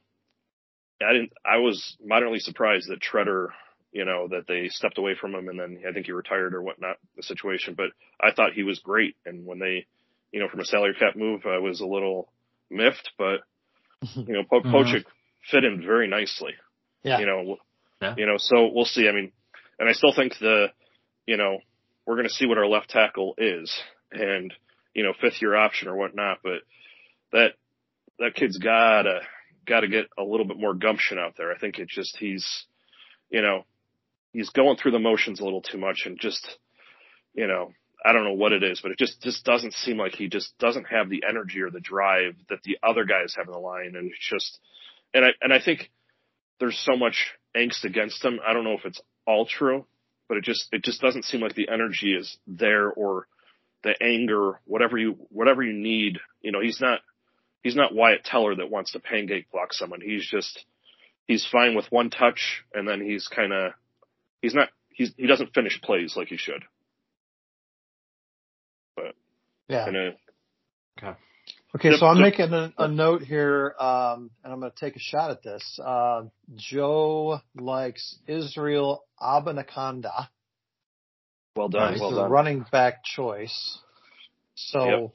I didn't. I was moderately surprised that Tretter, you know, that they stepped away from him, and then I think he retired or whatnot. The situation, but I thought he was great, and when they, you know, from a salary cap move, I was a little miffed, but you know, po- mm-hmm. Fit in very nicely. Yeah. You know, yeah. you know, so we'll see. I mean, and I still think the, you know, we're going to see what our left tackle is, and you know, fifth year option or whatnot, but that that kid's gotta got to get a little bit more gumption out there. I think it's just he's, you know, he's going through the motions a little too much and just, you know, I don't know what it is, but it just just doesn't seem like he just doesn't have the energy or the drive that the other guys have in the line, and it's just, and I and I think there's so much angst against him. I don't know if it's all true, but it just it just doesn't seem like the energy is there or the anger, whatever you whatever you need. You know, he's not he's not Wyatt Teller that wants to pancake block someone. He's just he's fine with one touch and then he's kind of he's not he's he doesn't finish plays like he should. But yeah. A, okay. Okay, so I'm making a, a note here, um, and I'm going to take a shot at this. Uh, Joe likes Israel Abanikanda. Well done. well the done. running back choice. So yep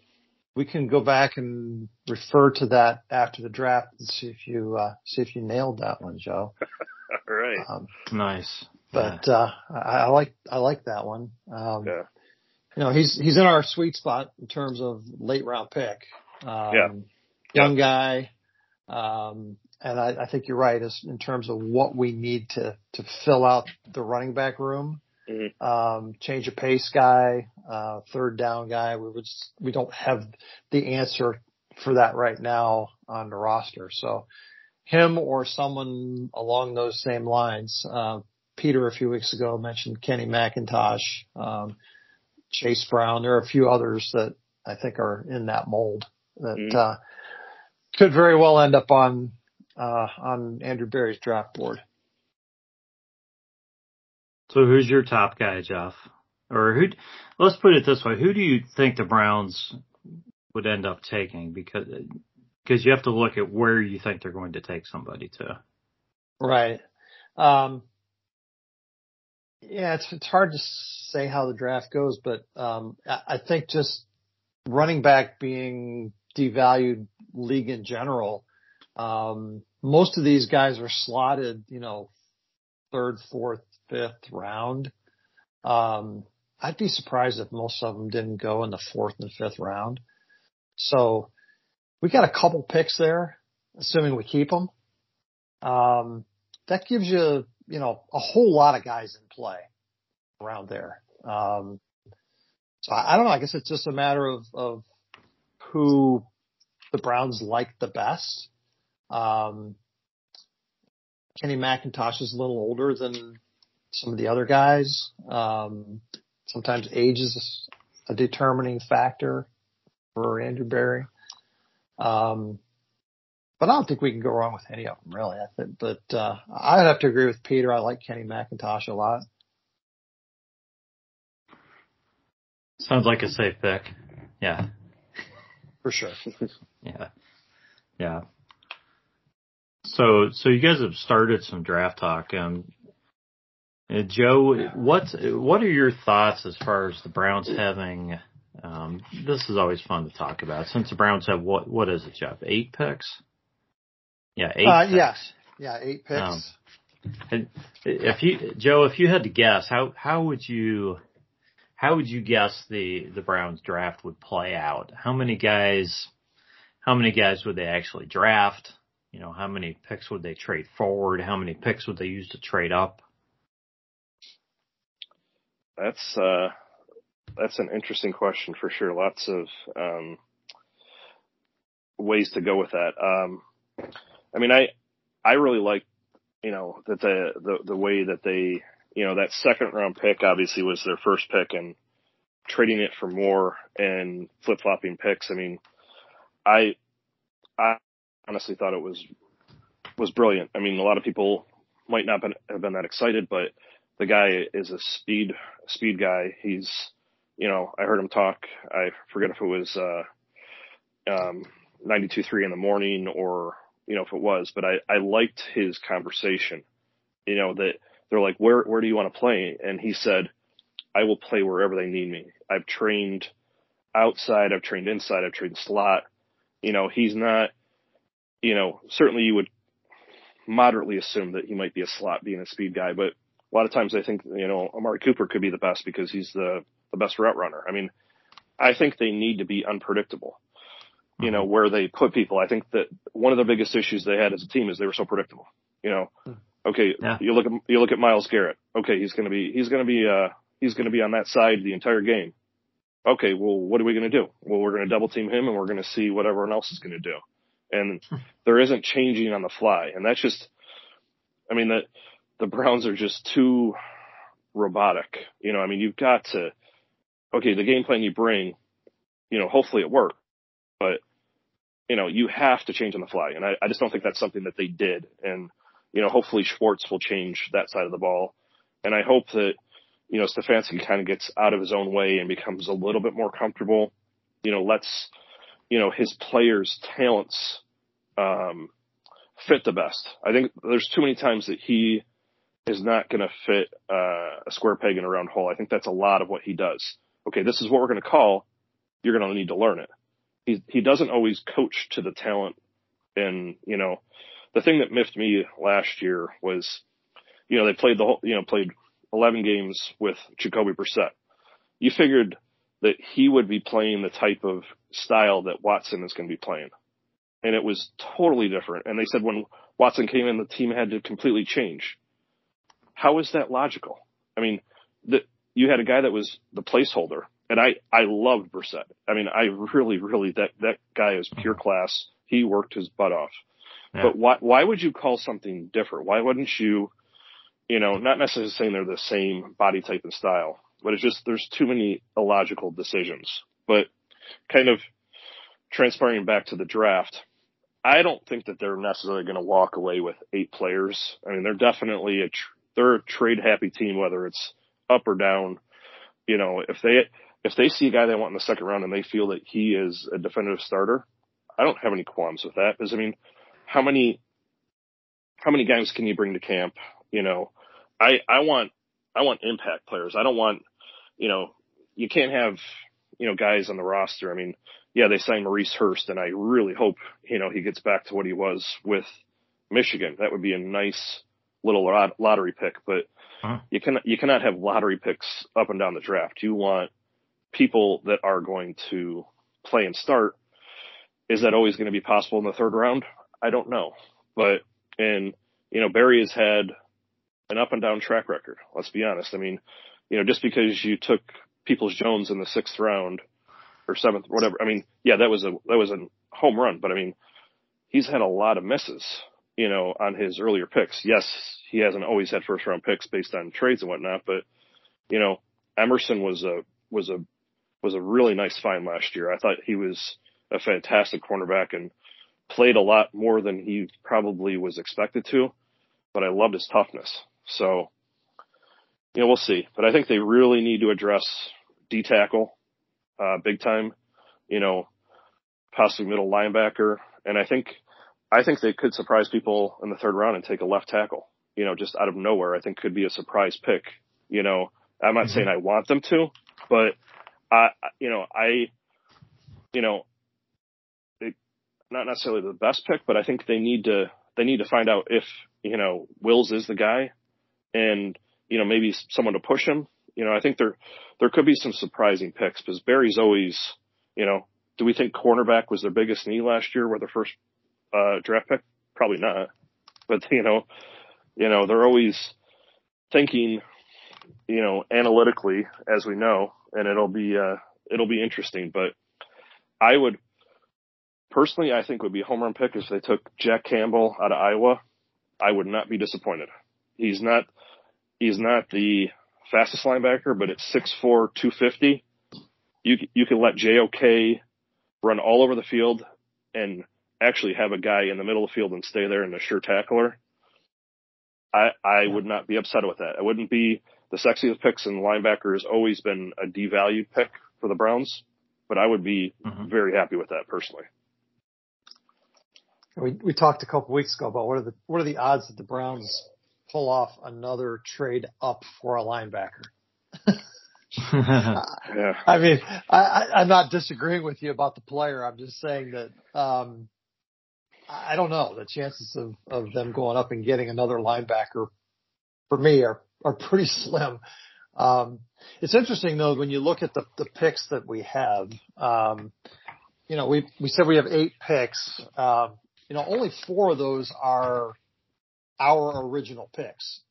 we can go back and refer to that after the draft and see if you uh, see if you nailed that one, Joe. All right. Um, nice. But yeah. uh, I, I, like I like that one. Um, yeah. You know, he's he's in our sweet spot in terms of late round pick. Um, yeah. Young guy. Um, and I, I think you're right as in terms of what we need to to fill out the running back room. Mm-hmm. Um, change of pace guy, uh, third down guy. We would, we don't have the answer for that right now on the roster. So him or someone along those same lines. Uh, Peter a few weeks ago mentioned Kenny McIntosh, um, Chase Brown. There are a few others that I think are in that mold that, mm-hmm. uh, could very well end up on, uh, on Andrew Berry's draft board. So who's your top guy, Jeff? Or who? Let's put it this way: Who do you think the Browns would end up taking? Because because you have to look at where you think they're going to take somebody to. Right. Um, yeah, it's it's hard to say how the draft goes, but um, I, I think just running back being devalued league in general. Um, most of these guys are slotted, you know, third, fourth, fifth round. Um, I'd be surprised if most of them didn't go in the fourth and fifth round. So we got a couple picks there, assuming we keep them. Um, that gives you, you know, a whole lot of guys in play around there. Um, so I, I don't know. I guess it's just a matter of, of who the Browns like the best. Um, Kenny McIntosh is a little older than some of the other guys. Um, sometimes age is a determining factor for Andrew Berry. Um, but I don't think we can go wrong with any of them, really. I think, but uh, I'd have to agree with Peter. I like Kenny McIntosh a lot. Sounds like a safe pick. Yeah. For sure. yeah. Yeah. So, so you guys have started some draft talk. Um, Joe, what what are your thoughts as far as the Browns having? Um, this is always fun to talk about. Since the Browns have what what is it, Jeff? Eight picks. Yeah, eight. Uh, yes. Yeah, eight picks. Um, if you, Joe, if you had to guess, how how would you how would you guess the the Browns draft would play out? How many guys? How many guys would they actually draft? You know, how many picks would they trade forward? How many picks would they use to trade up? That's uh, that's an interesting question for sure. Lots of um, ways to go with that. Um, I mean, I I really like you know that the the the way that they you know that second round pick obviously was their first pick and trading it for more and flip flopping picks. I mean, I I honestly thought it was was brilliant. I mean, a lot of people might not been, have been that excited, but the guy is a speed speed guy. He's you know I heard him talk. I forget if it was uh, um, 92.3 in the morning or you know if it was, but I I liked his conversation. You know that they're like where where do you want to play? And he said I will play wherever they need me. I've trained outside. I've trained inside. I've trained slot. You know he's not you know, certainly you would moderately assume that he might be a slot being a speed guy, but a lot of times I think, you know, Amari Cooper could be the best because he's the, the best route runner. I mean, I think they need to be unpredictable, you know, mm-hmm. where they put people. I think that one of the biggest issues they had as a team is they were so predictable, you know, hmm. Okay, yeah. you look at, you look at Myles Garrett. Okay. He's going to be, he's going to be, uh, he's going to be on that side the entire game. Okay. Well, what are we going to do? Well, we're going to double team him and we're going to see what everyone else is going to do and there isn't changing on the fly. And that's just, I mean, the, the Browns are just too robotic. You know, I mean, you've got to, okay, the game plan you bring, you know, hopefully it works, but you know, you have to change on the fly. And I, I just don't think that's something that they did. And, you know, hopefully Schwartz will change that side of the ball. And I hope that, you know, Stefanski kind of gets out of his own way and becomes a little bit more comfortable, you know, lets, you know, his players' talents um, fit the best. I think there's too many times that he is not going to fit uh, a square peg in a round hole. I think that's a lot of what he does. Okay, this is what we're going to call. You're going to need to learn it. He he doesn't always coach to the talent, and you know, the thing that miffed me last year was, you know, they played the whole, you know, played 11 games with Jacoby Brissett. You figured that he would be playing the type of style that Watson is going to be playing. And it was totally different. And they said when Watson came in, the team had to completely change. How is that logical? I mean, the, you had a guy that was the placeholder, and I I loved Brissett. I mean, I really, really that that guy is pure class. He worked his butt off. But why why would you call something different? Why wouldn't you, you know, not necessarily saying they're the same body type and style, but it's just there's too many illogical decisions. But kind of transpiring back to the draft, I don't think that they're necessarily going to walk away with eight players. I mean, they're definitely a tr- they're a trade happy team, whether it's up or down. You know, if they if they see a guy they want in the second round and they feel that he is a definitive starter, I don't have any qualms with that. Because I mean, how many how many guys can you bring to camp? You know, I I want I want impact players. I don't want you know you can't have you know guys on the roster. I mean, yeah, they signed Maurice Hurst, and I really hope you know he gets back to what he was with Michigan. That would be a nice little lottery pick, but huh. you can you cannot have lottery picks up and down the draft. You want people that are going to play and start. is that always going to be possible in the third round? I don't know, but and you know Berry has had an up and down track record. Let's be honest. I mean, you know, just because you took Peoples Jones in the sixth round or seventh, whatever. I mean, yeah, that was a that was a home run, but I mean, he's had a lot of misses, you know, on his earlier picks. Yes, he hasn't always had first round picks based on trades and whatnot, but you know, Emerson was a was a was a really nice find last year. I thought he was a fantastic cornerback and played a lot more than he probably was expected to, but I loved his toughness. So, you know, we'll see. But I think they really need to address D tackle, uh, big time, you know, possibly middle linebacker. And I think, I think they could surprise people in the third round and take a left tackle, you know, just out of nowhere. I think could be a surprise pick. You know, I'm not mm-hmm. saying I want them to, but I, you know, I, you know, not necessarily the best pick, but I think they need to, they need to find out if, you know, Wills is the guy and, you know, maybe someone to push him. You know, I think there, there could be some surprising picks because Berry's always, you know, do we think cornerback was their biggest need last year with their first, uh, draft pick? Probably not. But, you know, you know, they're always thinking, you know, analytically, as we know, and it'll be uh, it'll be interesting. But I would personally, I think would be a home run pick if they took Jack Campbell out of Iowa. I would not be disappointed. He's not he's not the fastest linebacker, but at 6'4", 250, you you can let JOK run all over the field and actually have a guy in the middle of the field and stay there and a sure tackler. I I would not be upset with that. I wouldn't be the sexiest picks in linebacker has always been a devalued pick for the Browns, but I would be mm-hmm. very happy with that personally. We we talked a couple weeks ago about what are the what are the odds that the Browns pull off another trade up for a linebacker. yeah. I mean, I, I'm not disagreeing with you about the player. I'm just saying that um, I don't know the chances of of them going up and getting another linebacker for me are are pretty slim. Um, it's interesting though when you look at the, the picks that we have. Um, you know, we we said we have eight picks. Um, you know, only four of those are our original picks.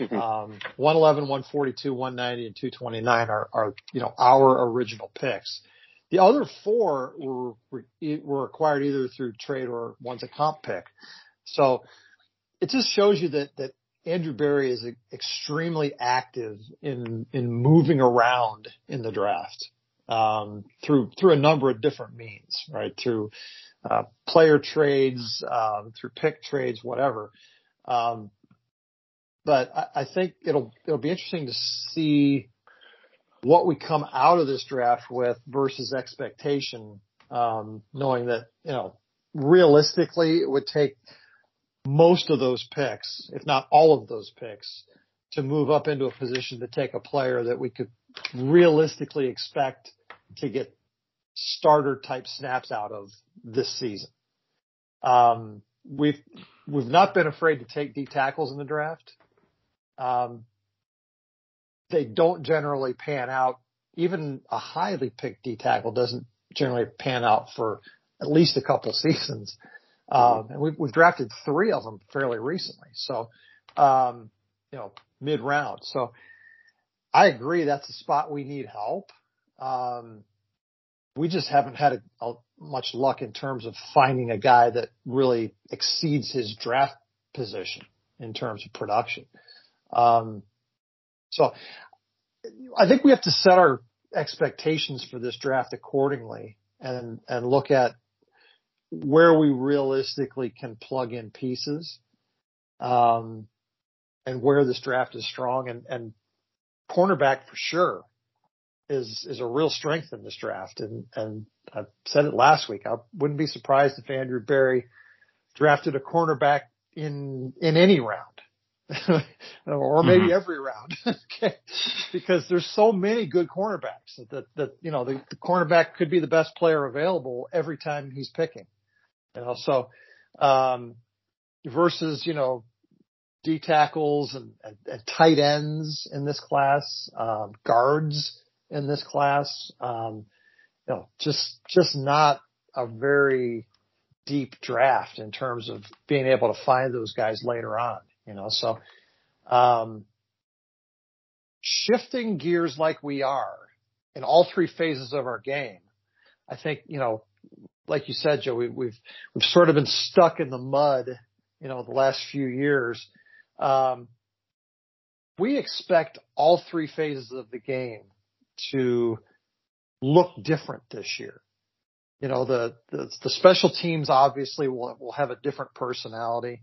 Um, 111, 142, 190, and 229 are, are, you know, our original picks. The other four were, were acquired either through trade or one's a comp pick. So it just shows you that, that Andrew Berry is extremely active in in moving around in the draft um, through through a number of different means, right? Through uh, player trades, um, through pick trades, whatever. Um, but I, I think it'll it'll be interesting to see what we come out of this draft with versus expectation, um, knowing that you know realistically it would take most of those picks, if not all of those picks, to move up into a position to take a player that we could realistically expect to get starter type snaps out of this season. Um, we've we've not been afraid to take D tackles in the draft. Um, they don't generally pan out. Even a highly picked D tackle doesn't generally pan out for at least a couple seasons. Um, and we've, we've drafted three of them fairly recently. So, um, you know, mid round. So I agree that's a spot we need help. Um, we just haven't had a, a, much luck in terms of finding a guy that really exceeds his draft position in terms of production. Um, so I think we have to set our expectations for this draft accordingly and, and look at where we realistically can plug in pieces, um, and where this draft is strong and, and cornerback for sure is, is a real strength in this draft. And, and I said it last week. I wouldn't be surprised if Andrew Berry drafted a cornerback in, in any round. or maybe mm-hmm. every round. okay. Because there's so many good cornerbacks that, that, that you know, the, the cornerback could be the best player available every time he's picking. You know, so um, versus you know D tackles and, and, and, tight ends in this class, um, guards in this class, um, you know, just just not a very deep draft in terms of being able to find those guys later on, you know, so, um, shifting gears like we are in all three phases of our game, I think, you know, like you said, Joe, we, have we've, we've sort of been stuck in the mud, you know, the last few years. Um, we expect all three phases of the game to look different this year. You know, the, the, the special teams obviously will, will have a different personality.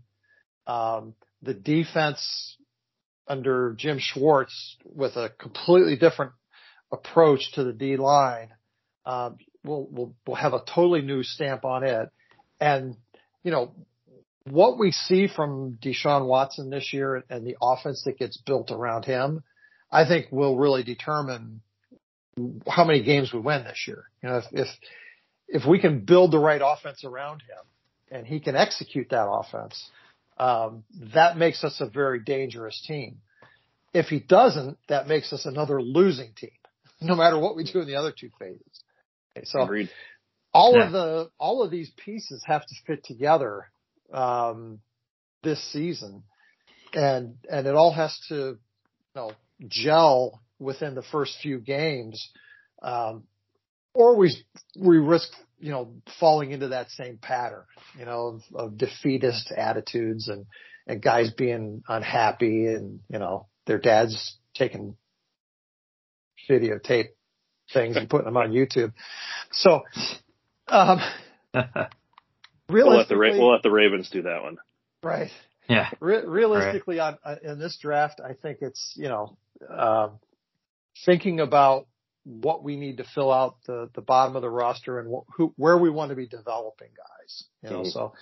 Um, the defense under Jim Schwartz with a completely different approach to the D line, um, will will will have a totally new stamp on it. And you know what we see from Deshaun Watson this year and the offense that gets built around him, I think will really determine how many games we win this year. You know, if if if we can build the right offense around him and he can execute that offense, um, that makes us a very dangerous team. If he doesn't, that makes us another losing team, no matter what we do in the other two phases. Okay, so Agreed. all Yeah. of the all of these pieces have to fit together um, this season, and and it all has to you know gel within the first few games, um, or we we risk you know falling into that same pattern, you know, of, of defeatist attitudes and and guys being unhappy and you know their dads taking videotape things and putting them on YouTube. So, um, We'll let the Ra- we'll let the Ravens do that one. right. yeah. Re- realistically, on, uh, in this draft, I think it's you know um, thinking about what we need to fill out the the bottom of the roster and wh- who where we want to be developing guys. You know, Mhm. so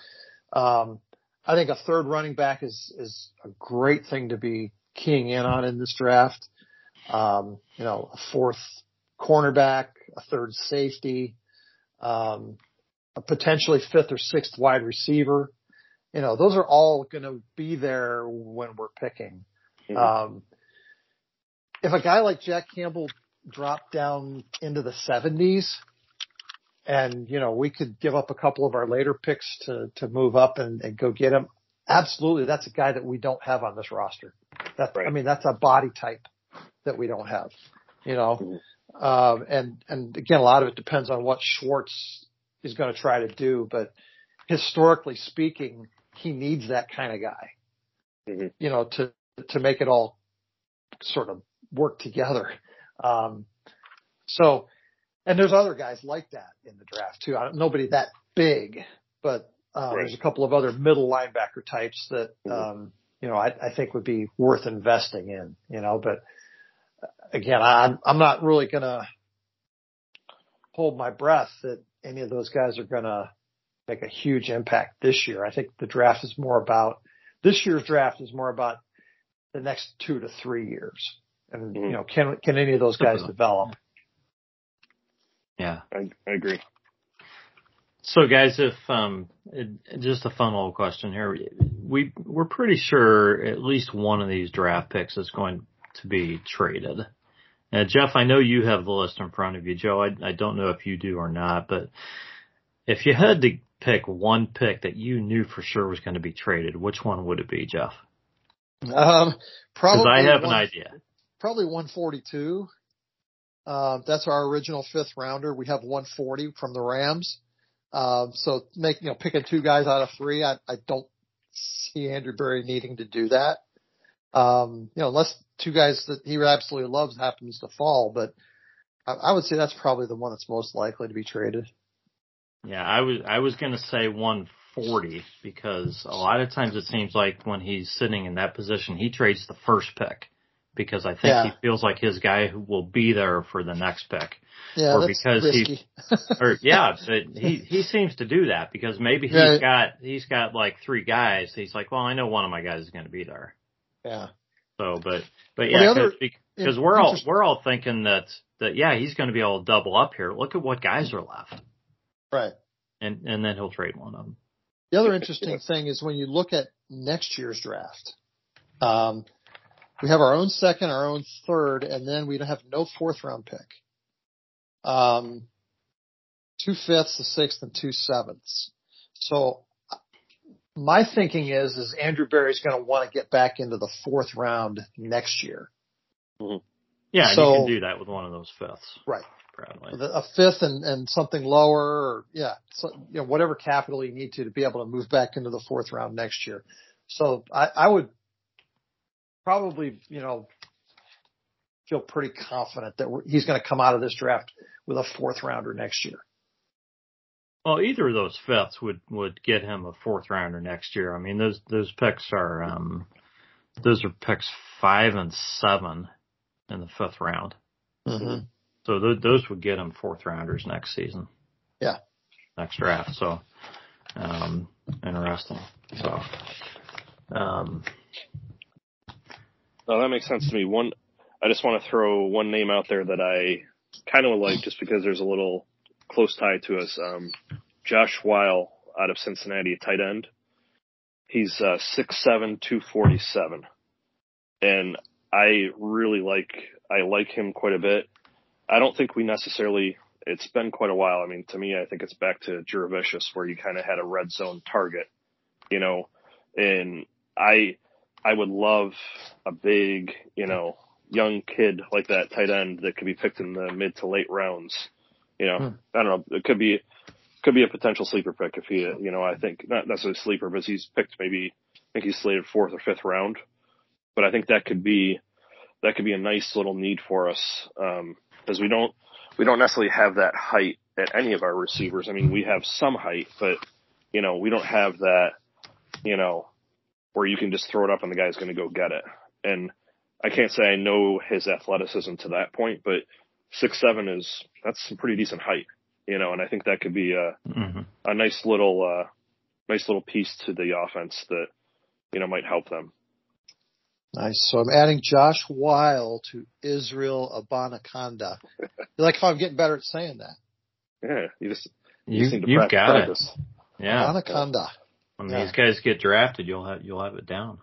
um, I think a third running back is is a great thing to be keying in on in this draft. Um, you know, a fourth cornerback, a third safety, um, a potentially fifth or sixth wide receiver. You know, those are all going to be there when we're picking. Mhm. Um, if a guy like Jack Campbell dropped down into the 70s, and you know we could give up a couple of our later picks to to move up and, and go get him. Absolutely, that's a guy that we don't have on this roster. That I mean, that's a body type that we don't have. You know, Mhm. um, and and again, a lot of it depends on what Schwartz is going to try to do. But historically speaking, he needs that kind of guy. Mhm. You know, to to make it all sort of work together. Um, so, and there's other guys like that in the draft too. I don't, nobody that big, but um, Right. there's a couple of other middle linebacker types that um, you know I, I think would be worth investing in. You know, but uh, again, I'm I'm not really gonna hold my breath that any of those guys are gonna make a huge impact this year. I think the draft is more about this year's draft is more about the next two to three years. And, Mhm. you know, can, can any of those guys develop? Yeah. I, I agree. So guys, if um, it, just a fun little question here, we we're pretty sure at least one of these draft picks is going to be traded. Now, Jeff, I know you have the list in front of you. Joe, I, I don't know if you do or not, but if you had to pick one pick that you knew for sure was going to be traded, which one would it be, Jeff? Um, probably. Because I have an idea. Probably 142. Uh, that's our original fifth rounder. We have 140 from the Rams. Um, so make, you know, picking two guys out of three, I, I don't see Andrew Berry needing to do that. Um, you know, unless two guys that he absolutely loves happens to fall, but I, I would say that's probably the one that's most likely to be traded. Yeah, I was I was gonna say 140 because a lot of times it seems like when he's sitting in that position, he trades the first pick because I think Yeah. he feels like his guy who will be there for the next pick. Yeah, Or because he- Or yeah, but he he seems to do that because maybe he's Yeah. got he's got like three guys. He's like, well, I know one of my guys is going to be there. yeah. So, but but yeah, other- because we're all we're all thinking that that yeah, he's going to be able to double up here. Look at what guys are left, Right. and and then he'll trade one of them. The other interesting thing is when you look at next year's draft, um, we have our own second, our own third, and then we have no fourth round pick. Um, two fifths, a sixth, and two sevenths. So my thinking is, is Andrew Berry's going to want to get back into the fourth round next year. Mm-hmm. Yeah, so, you can do that with one of those fifths. Right. Probably. A fifth and, and something lower or yeah, so, you know, whatever capital you need to, to be able to move back into the fourth round next year. So I, I would probably, you know, feel pretty confident that he's going to come out of this draft with a fourth rounder next year. Well, either of those fifths would would get him a fourth rounder next year. I mean, those those picks are um, those are picks five and seven in the fifth round. Mm-hmm. So th- those would get him fourth rounders next season. Yeah. Next draft. So um, interesting. So um, no, that makes sense to me. One, I just want to throw one name out there that I kind of like just because there's a little close tie to us. Um, Josh Whyle out of Cincinnati, tight end. He's uh, 6'7", 247. And I really like, I like him quite a bit. I don't think we necessarily, it's been quite a while. I mean, to me, I think it's back to Jurevicius where you kind of had a red zone target, you know, and I, I would love a big, you know, young kid like that tight end that could be picked in the mid to late rounds. You know, hmm. I don't know. It could be could be a potential sleeper pick if he, you know, I think not necessarily sleeper, but he's picked maybe I think he's slated fourth or fifth round. But I think that could be that could be a nice little need for us um, because we don't we don't necessarily have that height at any of our receivers. I mean, we have some height, but you know, we don't have that, you know, where you can just throw it up and the guy's going to go get it. And I can't say I know his athleticism to that point, but six seven is that's some pretty decent height, you know. And I think that could be a mm-hmm. a nice little uh, nice little piece to the offense that you know might help them. Nice. So I'm adding Josh Whyle to Israel Abanikanda. you like how I'm getting better at saying that? Yeah, you just you, you have got practice. it. Yeah, Abanikanda. When yeah. these guys get drafted, you'll have you'll have it down.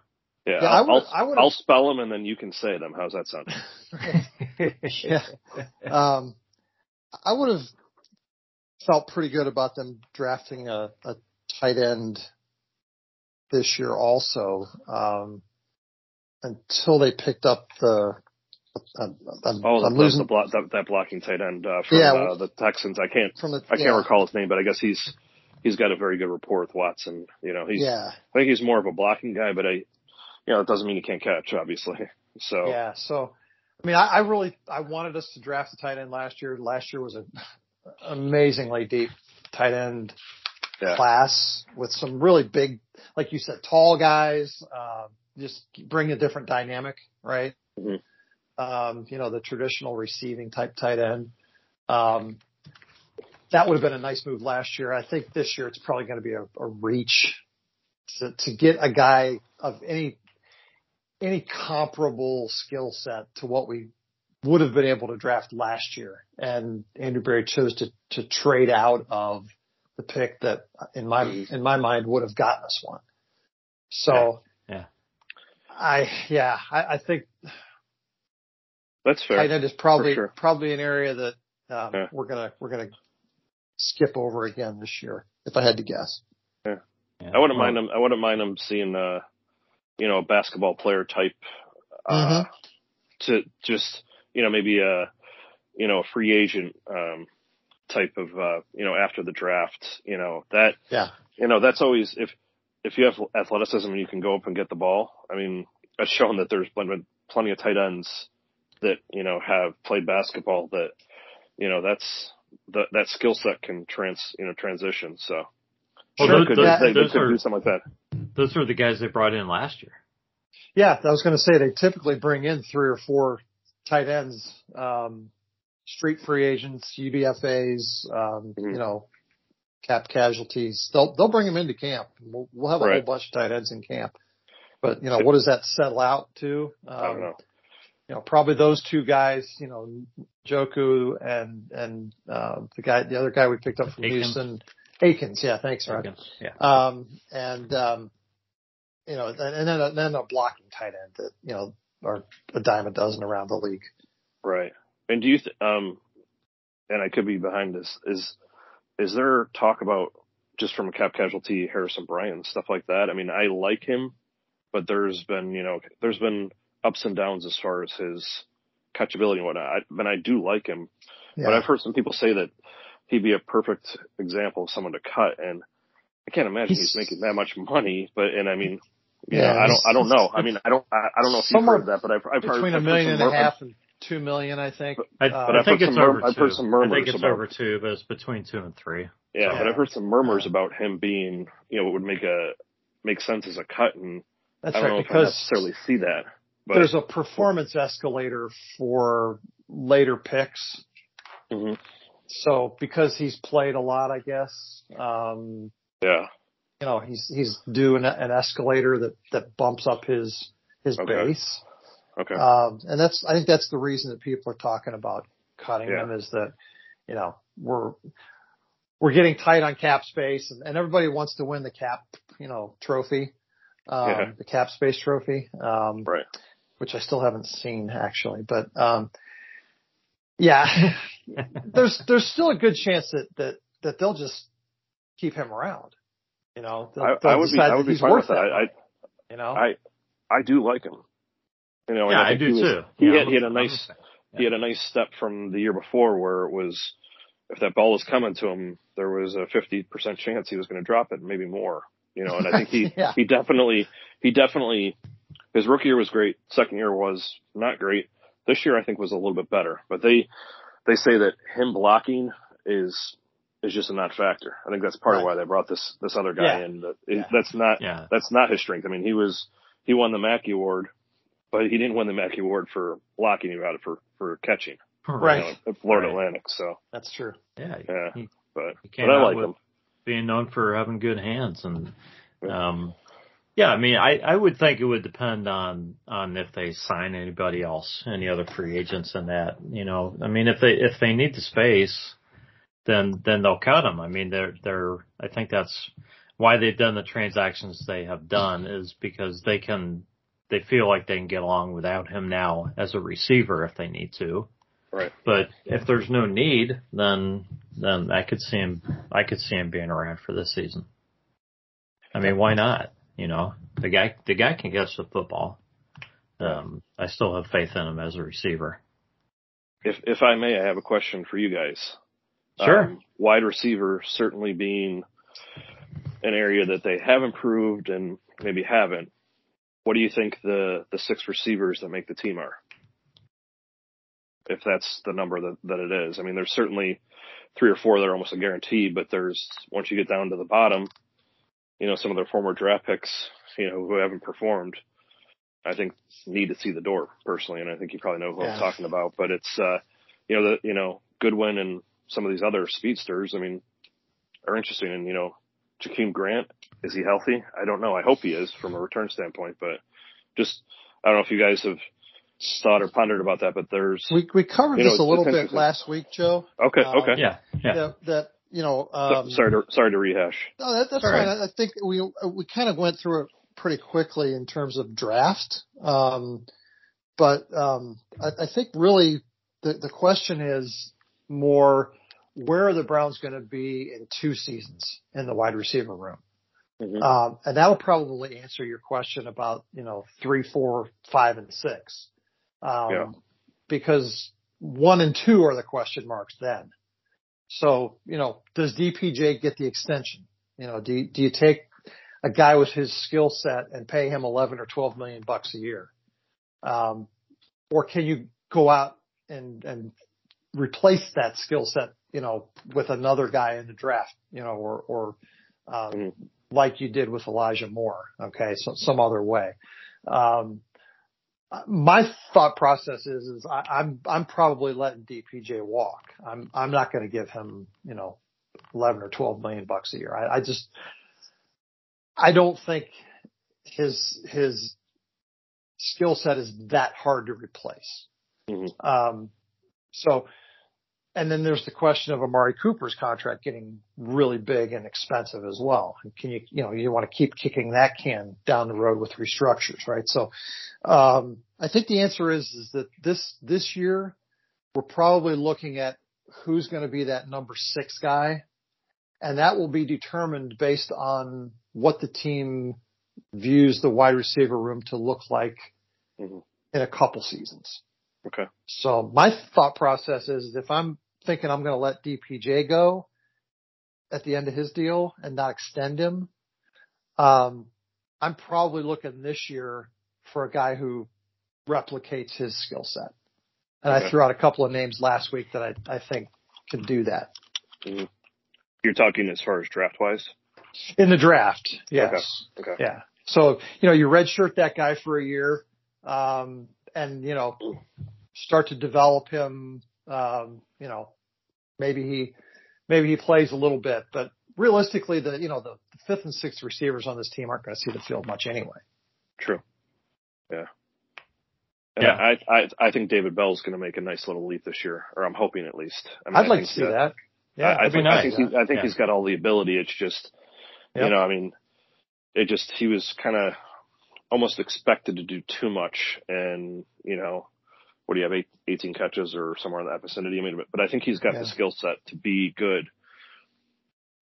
Yeah, yeah I'll, I I'll, I'll spell them and then you can say them. How's that sound? yeah. Um, I would have felt pretty good about them drafting a, a tight end this year also, um, until they picked up the, I'm, oh, I'm losing the block, that, that, blocking tight end uh, from yeah, uh, the Texans. I can't from the, I can't yeah. recall his name, but I guess he's he's got a very good rapport with Watson. You know, he's yeah. I think he's more of a blocking guy, but I, you know, it doesn't mean he can't catch, obviously. So yeah, so I mean, I, I really I wanted us to draft a tight end last year. Last year was an amazingly deep tight end yeah. class with some really big, like you said, tall guys. Uh, just bring a different dynamic, right? Mm-hmm. Um, you know, the traditional receiving type tight end. Um, that would have been a nice move last year. I think this year it's probably going to be a, a reach to, to get a guy of any any comparable skill set to what we would have been able to draft last year. And Andrew Berry chose to to trade out of the pick that in my in my mind would have gotten us one. So yeah, I yeah I, I think that's fair. Tight end is probably sure. probably an area that um, yeah. we're gonna we're gonna skip over again this year, if I had to guess. Yeah. yeah. I wouldn't mind them. I wouldn't mind them seeing, uh, you know, a basketball player type, uh, mm-hmm. to just, you know, maybe a, you know, a free agent, um, type of, uh, you know, after the draft, you know, that, yeah, you know, that's always, if, if you have athleticism and you can go up and get the ball, I mean, that's shown that there's been plenty of tight ends that, you know, have played basketball that, you know, that's, that that skill set can trans you know transition. So well, sure, those, could, that, they, they could are, do something like that. Those are the guys they brought in last year. Yeah, I was going to say they typically bring in three or four tight ends, um, street free agents, UDFA's, um, mm-hmm. you know, cap casualties. They'll they'll bring them into camp. We'll, we'll have a right. whole bunch of tight ends in camp. But you know, what does that settle out to? Um, I don't um, know you know, probably those two guys, you know, Njoku and, and, uh, the guy, the other guy we picked up from Akins. Houston, Akins. Yeah. Thanks, Rod. Akins, yeah. Um, and, um, you know, and, and then, a, then a blocking tight end that, you know, are a dime a dozen around the league. Right. And do you, th- um, and I could be behind this, is, is there talk about just from a cap casualty, Harrison Bryant, stuff like that? I mean, I like him, but there's been, you know, there's been ups and downs as far as his catchability and whatnot. I, and I do like him, yeah. but I've heard some people say that he'd be a perfect example of someone to cut. And I can't imagine he's, he's making that much money, but, and I mean, yeah, I don't, I don't know. I mean, I don't, I, I don't know if you've heard that, but I've, I've heard between a million and a half and two million, I think. But, I, uh, but I think it's over I've heard some murmurs I think it's about, over two, but it's between two and three. Yeah, so. but I've heard some murmurs about him being, you know, it would make a make sense as a cut, and That's I don't right, know because if I necessarily see that. But, there's a performance escalator for later picks. hmm So because he's played a lot, I guess, um, yeah, you know, he's he's due an, an escalator that that bumps up his his Okay. base. okay, Um, and that's, I think that's the reason that people are talking about cutting Yeah. him is that, you know, we're, we're getting tight on cap space and, and everybody wants to win the cap, you know, trophy, um, Yeah. the cap space trophy, um, right. Which I still haven't seen actually, but, um, yeah, there's, there's still a good chance that, that, that they'll just keep him around. You know, they'll, I, they'll I would be, I that would be fine worth with that. that I, you know? I, I do like him. You know, Yeah, I, I do he was, too. He Yeah, had, he had a I'm- I'm nice, a fan. he had a nice step from the year before where it was, if that ball was coming to him, there was a 50% chance he was going to drop it, maybe more, you know, and I think he, Yeah. he definitely, he definitely, his rookie year was great. Second year was not great. This year I think was a little bit better, but they, they say that him blocking is, is just a non-factor. I think that's part of why they brought this, this other guy Yeah. in. That Yeah. That's not, Yeah. that's not his strength. I mean, he was, he won the Mackey Award, but he didn't win the Mackey Award for blocking. He got it for, for catching. Right. You know, at Florida Right. Atlantic. So, That's true. Yeah. yeah, He, but, he but I like with him. being known for having good hands and, um, yeah, I mean, I, I would think it would depend on, on if they sign anybody else, any other free agents in that, you know, I mean, if they, if they need the space, then, then they'll cut them. I mean, they're, they're, I think that's why they've done the transactions they have done is because they can, they feel like they can get along without him now as a receiver if they need to. Right. But if there's no need, then then I could see him. I could see him being around for this season. I mean, why not? You know, the guy the guy can catch the football. Um, I still have faith in him as a receiver. If, if I may, I have a question for you guys. Sure. Um, wide receiver certainly being an area that they have improved and maybe haven't. What do you think the, the six receivers that make the team are? If that's the number that, that it is. I mean, there's certainly three or four that are almost a guarantee, but there's, once you get down to the bottom, you know, some of their former draft picks, you know, who haven't performed, I think need to see the door personally. And I think you probably know who Yeah. I'm talking about, but it's, uh, you know, the, you know, Goodwin and some of these other speedsters, I mean, are interesting. And, you know, Jakeem Grant, is he healthy? I don't know. I hope he is from a return standpoint, but just, I don't know if you guys have thought or pondered about that, but there's, We we covered You know, this a little bit last week, Joe. okay, um, okay. Yeah, yeah. That, that you know, um, sorry to, sorry to rehash. No, that, that's All fine. right. I I think we we kind of went through it pretty quickly in terms of draft. Um, but um, I, I think really the the question is more where are the Browns going to be in two seasons in the wide receiver room? Mhm. Um, and that'll probably answer your question about, you know, three, four, five, and six. Um, Yeah. because one and two are the question marks then. So, you know, does DPJ get the extension? You know, do you, do you take a guy with his skill set and pay him 11 or 12 million bucks a year? Um, or can you go out and, and replace that skill set, you know, with another guy in the draft, you know, or, or, um, Mhm. like you did with Elijah Moore. Okay. So some other way. Um, my thought process is, is I, I'm, I'm probably letting DPJ walk. I'm, I'm not going to give him, you know, 11 or 12 million bucks a year. I, I just, I don't think his, his skill set is that hard to replace. Mhm. Um, so, and then there's the question of Amari Cooper's contract getting really big and expensive as well. Can you, you know, you want to keep kicking that can down the road with restructures, right? So, um, I think the answer is, is that this, this year we're probably looking at who's going to be that number six guy and that will be determined based on what the team views the wide receiver room to look like hmm in a couple seasons. Okay. So my thought process is if I'm thinking I'm going to let DPJ go at the end of his deal and not extend him, um, I'm probably looking this year for a guy who replicates his skill set. And I threw out a couple of names last week that I, I think can do that hmm You're talking as far as draft wise. in the draft. Yes. Okay. Yeah. So, you know, you redshirt that guy for a year, um, and, you know, start to develop him, um, you know, maybe he, maybe he plays a little bit, but realistically, the, you know, the, the fifth and sixth receivers on this team aren't going to see the field much anyway. True. Yeah. And Yeah. I, I I think David Bell's going to make a nice little leap this year, or I'm hoping at least. I mean, I'd I like to see that. Yeah. I, I that'd be think, I think, he, I think Yeah. he's got all the ability. It's just, Yep. you know, I mean, it just he was kind of almost expected to do too much, and you know, what do you have, eight, 18 catches or somewhere in that vicinity? I mean, but, but I think he's got Yeah. the skill set to be good.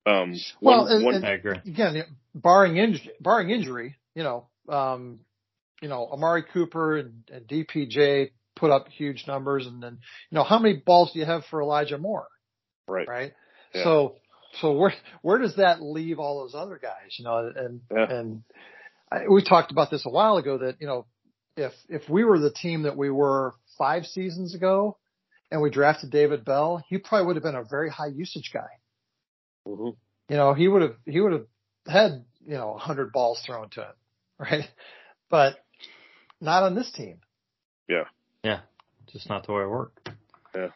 Um, Well, one, and- one, and- I agree. again, barring injury, barring injury, you know, um, you know, Amari Cooper and, and DPJ put up huge numbers, and then, you know, how many balls do you have for Elijah Moore, right, right? Yeah. So, so where where does that leave all those other guys? You know, and Yeah. and I, we talked about this a while ago that you know, if if we were the team that we were five seasons ago, and we drafted David Bell, he probably would have been a very high usage guy hmm you know, he would have he would have had you know a hundred balls thrown to him, right? But not on this team. Yeah. Yeah. Just not the way it worked. Yeah.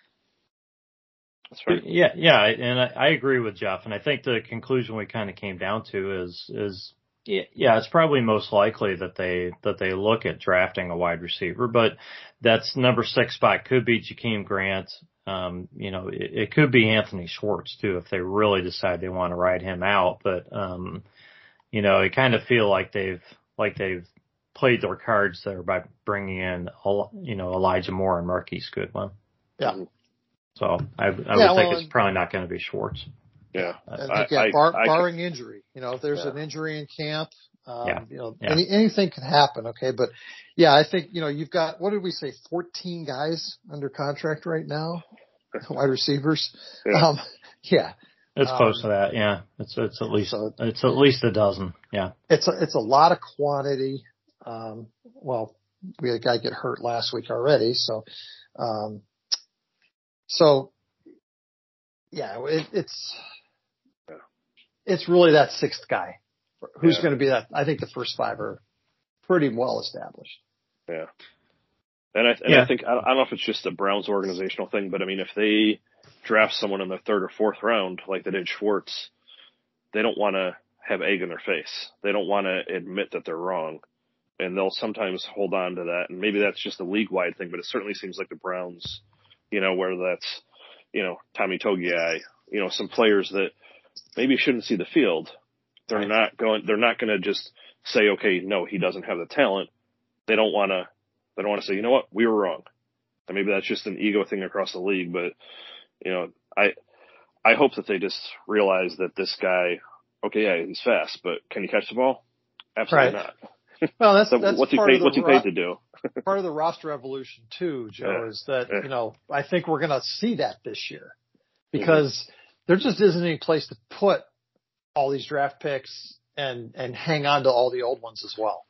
That's right. Yeah, yeah, and I, I agree with Jeff, and I think the conclusion we kind of came down to is is yeah, yeah, it's probably most likely that they that they look at drafting a wide receiver, but that's number six spot could be Jakeem Grant. Um, you know, it, it could be Anthony Schwartz too if they really decide they want to ride him out. But um, you know, I kind of feel like they've like they've played their cards there by bringing in you know Elijah Moore and Marquise Goodwin. Yeah. So I, I would Yeah, think well, it's probably not going to be Schwartz. Yeah, And again, I- bar, I- barring injury, you know, if there's Yeah. an injury in camp, um, Yeah. you know, Yeah. any, anything can happen. Okay, but yeah, I think you know you've got what did we say, 14 guys under contract right now, wide receivers. Yeah. Um, yeah, It's Um, close to that, yeah. It's it's at least so- it's at least a dozen, yeah. it's a, it's a lot of quantity. Um, well, we had a guy get hurt last week already, so, um, so yeah, it, it's Yeah. It's really that sixth guy who's Yeah. going to be that. I think the first five are pretty well established. Yeah. And I, and Yeah. I think, I don't I don't know if it's just a Browns organizational thing, but I mean, if they draft someone in the third or fourth round, like they did Schwartz, they don't want to have egg in their face. They don't want to admit that they're wrong. And they'll sometimes hold on to that. And maybe that's just a league wide thing, but it certainly seems like the Browns, you know, whether that's, you know, Tommy Togiai, you know, some players that maybe shouldn't see the field. They're Right. not going, they're not going to just say, okay, no, he doesn't have the talent. They don't want to, they don't want to say, you know what, we were wrong. And maybe that's just an ego thing across the league, but you know, I, I hope that they just realize that this guy, okay, yeah, he's fast, but can he catch the ball? Absolutely Right. not. Well, that's So that's what's he part paid, of the what's he ro- to do? part of the roster evolution too, Joe, Yeah. is that, Yeah. you know, I think we're going to see that this year mm-hmm. because there just isn't any place to put all these draft picks and, and hang on to all the old ones as well.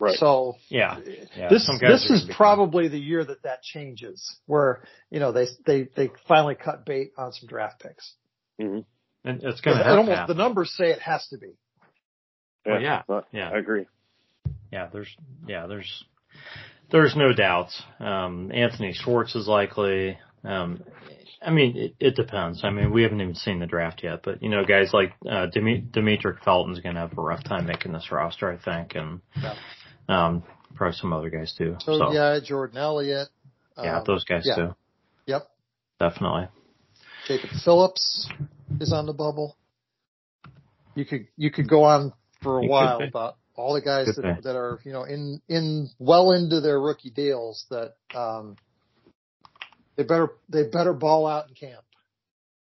Right. So Yeah. Yeah. this, this is probably the year that that changes where, you know, they, they, they finally cut bait on some draft picks. hmm And it's going It to have almost, the numbers say it has to be. Well, yeah. But Yeah. I agree. Yeah, there's yeah, there's there's no doubts. Um, Anthony Schwartz is likely. Um, I mean, it, it depends. I mean, we haven't even seen the draft yet, but you know, guys like uh, Demi- Demetric Felton's going to have a rough time making this roster, I think, and Yeah. um, probably some other guys too. So, So, yeah, Jordan Elliott. yeah, um, those guys yeah. too, Yep. definitely. Jacob Phillips is on the bubble. You could you could go on for a while about all the guys that, that are you know in in well into their rookie deals that um they better they better ball out in camp.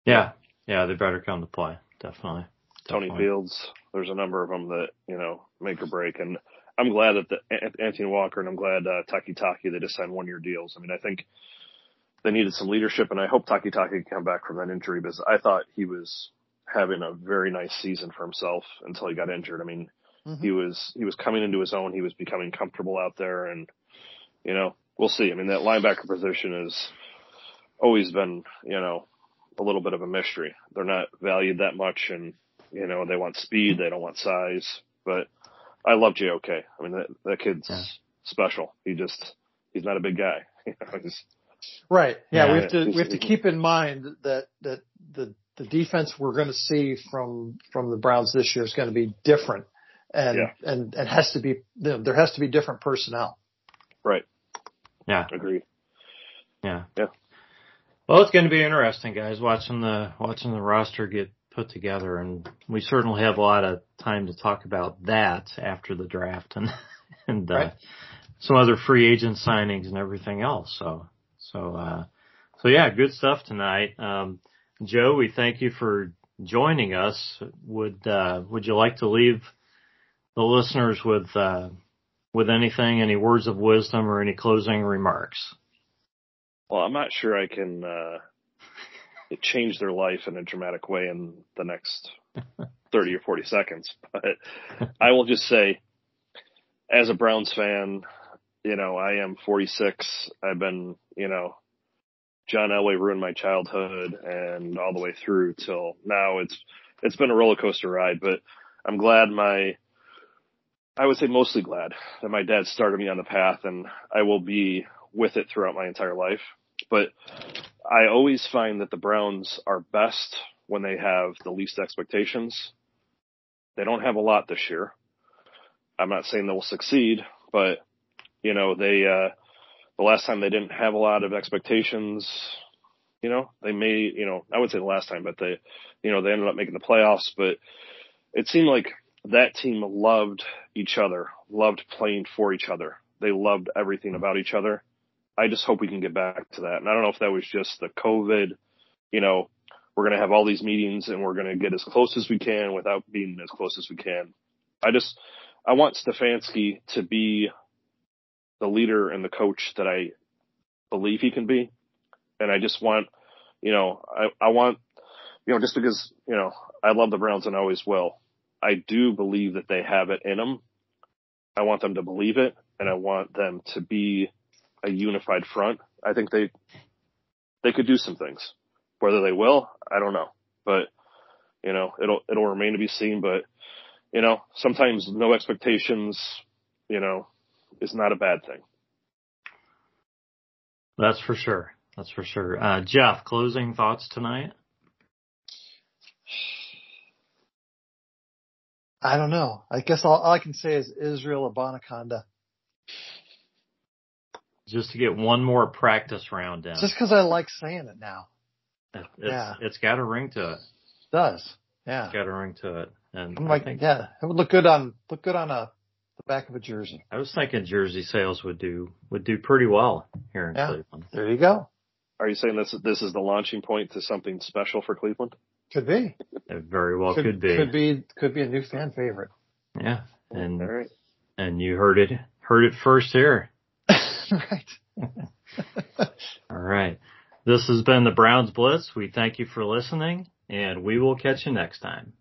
Yeah, yeah, they better come to play, definitely. Tony definitely. Fields. There's a number of them that you know make or break, and I'm glad that the Anthony Walker and I'm glad uh, Takitaki they just signed one year deals. I mean, I think they needed some leadership, and I hope Takitaki can come back from that injury because I thought he was having a very nice season for himself until he got injured. I mean, mm-hmm. he was he was coming into his own. He was becoming comfortable out there, and you know, we'll see. I mean, that linebacker position has always been you know a little bit of a mystery. They're not valued that much, and you know they want speed, they don't want size. But I love JOK. I mean, that that kid's yeah. special. He just he's not a big guy. right. Yeah, yeah, we have to we have to keep in mind that that the the defense we're going to see from from the Browns this year is going to be different, and yeah. and it has to be there has to be different personnel. Right. Yeah. Agreed. Yeah. Yeah. Well, it's going to be interesting, guys, watching the watching the roster get put together, and we certainly have a lot of time to talk about that after the draft and and uh, right. some other free agent signings and everything else. So so uh, so yeah, good stuff tonight. Um, Joe, we thank you for joining us. Would uh, would you like to leave the listeners with uh, with anything, any words of wisdom or any closing remarks? Well, I'm not sure I can uh, change their life in a dramatic way in the next 30 or 40 seconds, but I will just say, as a Browns fan, you know, I am 46. I've been, you know, John Elway ruined my childhood and all the way through till now. It's it's been a roller coaster ride, but I'm glad my I would say mostly glad that my dad started me on the path and I will be with it throughout my entire life. But I always find that the Browns are best when they have the least expectations. They don't have a lot this year. I'm not saying they will succeed, but you know, they uh the last time they didn't have a lot of expectations. You know, they may, you know, I would say the last time, but they, you know, they ended up making the playoffs, but it seemed like that team loved each other, loved playing for each other. They loved everything about each other. I just hope we can get back to that. And I don't know if that was just the COVID, you know, we're going to have all these meetings and we're going to get as close as we can without being as close as we can. I just, I want Stefanski to be the leader and the coach that I believe he can be. And I just want, you know, I, I want, you know, just because, you know, I love the Browns and I always will. I do believe that they have it in them. I want them to believe it and I want them to be a unified front. I think they, they could do some things. Whether they will, I don't know, but you know, it'll, it'll remain to be seen, but you know, sometimes no expectations, you know, is not a bad thing. That's for sure. That's for sure. Uh, Jeff, closing thoughts tonight? I don't know. I guess all, all I can say is Israel Abanikanda. Just to get one more practice round in. Just because I like saying it now. It's, yeah. It's got a ring to it. It does. Yeah. It's got a ring to it. And I'm like, think, yeah, it would look good on, look good on a the back of a jersey. I was thinking jersey sales would do would do pretty well here in yeah, Cleveland. There you go. Are you saying this this is the launching point to something special for Cleveland? Could be. It very well could, could be. Could be could be a new fan favorite. Yeah. And All right. and you heard it heard it first here. right. All right. This has been the Browns Blitz. We thank you for listening and we will catch you next time.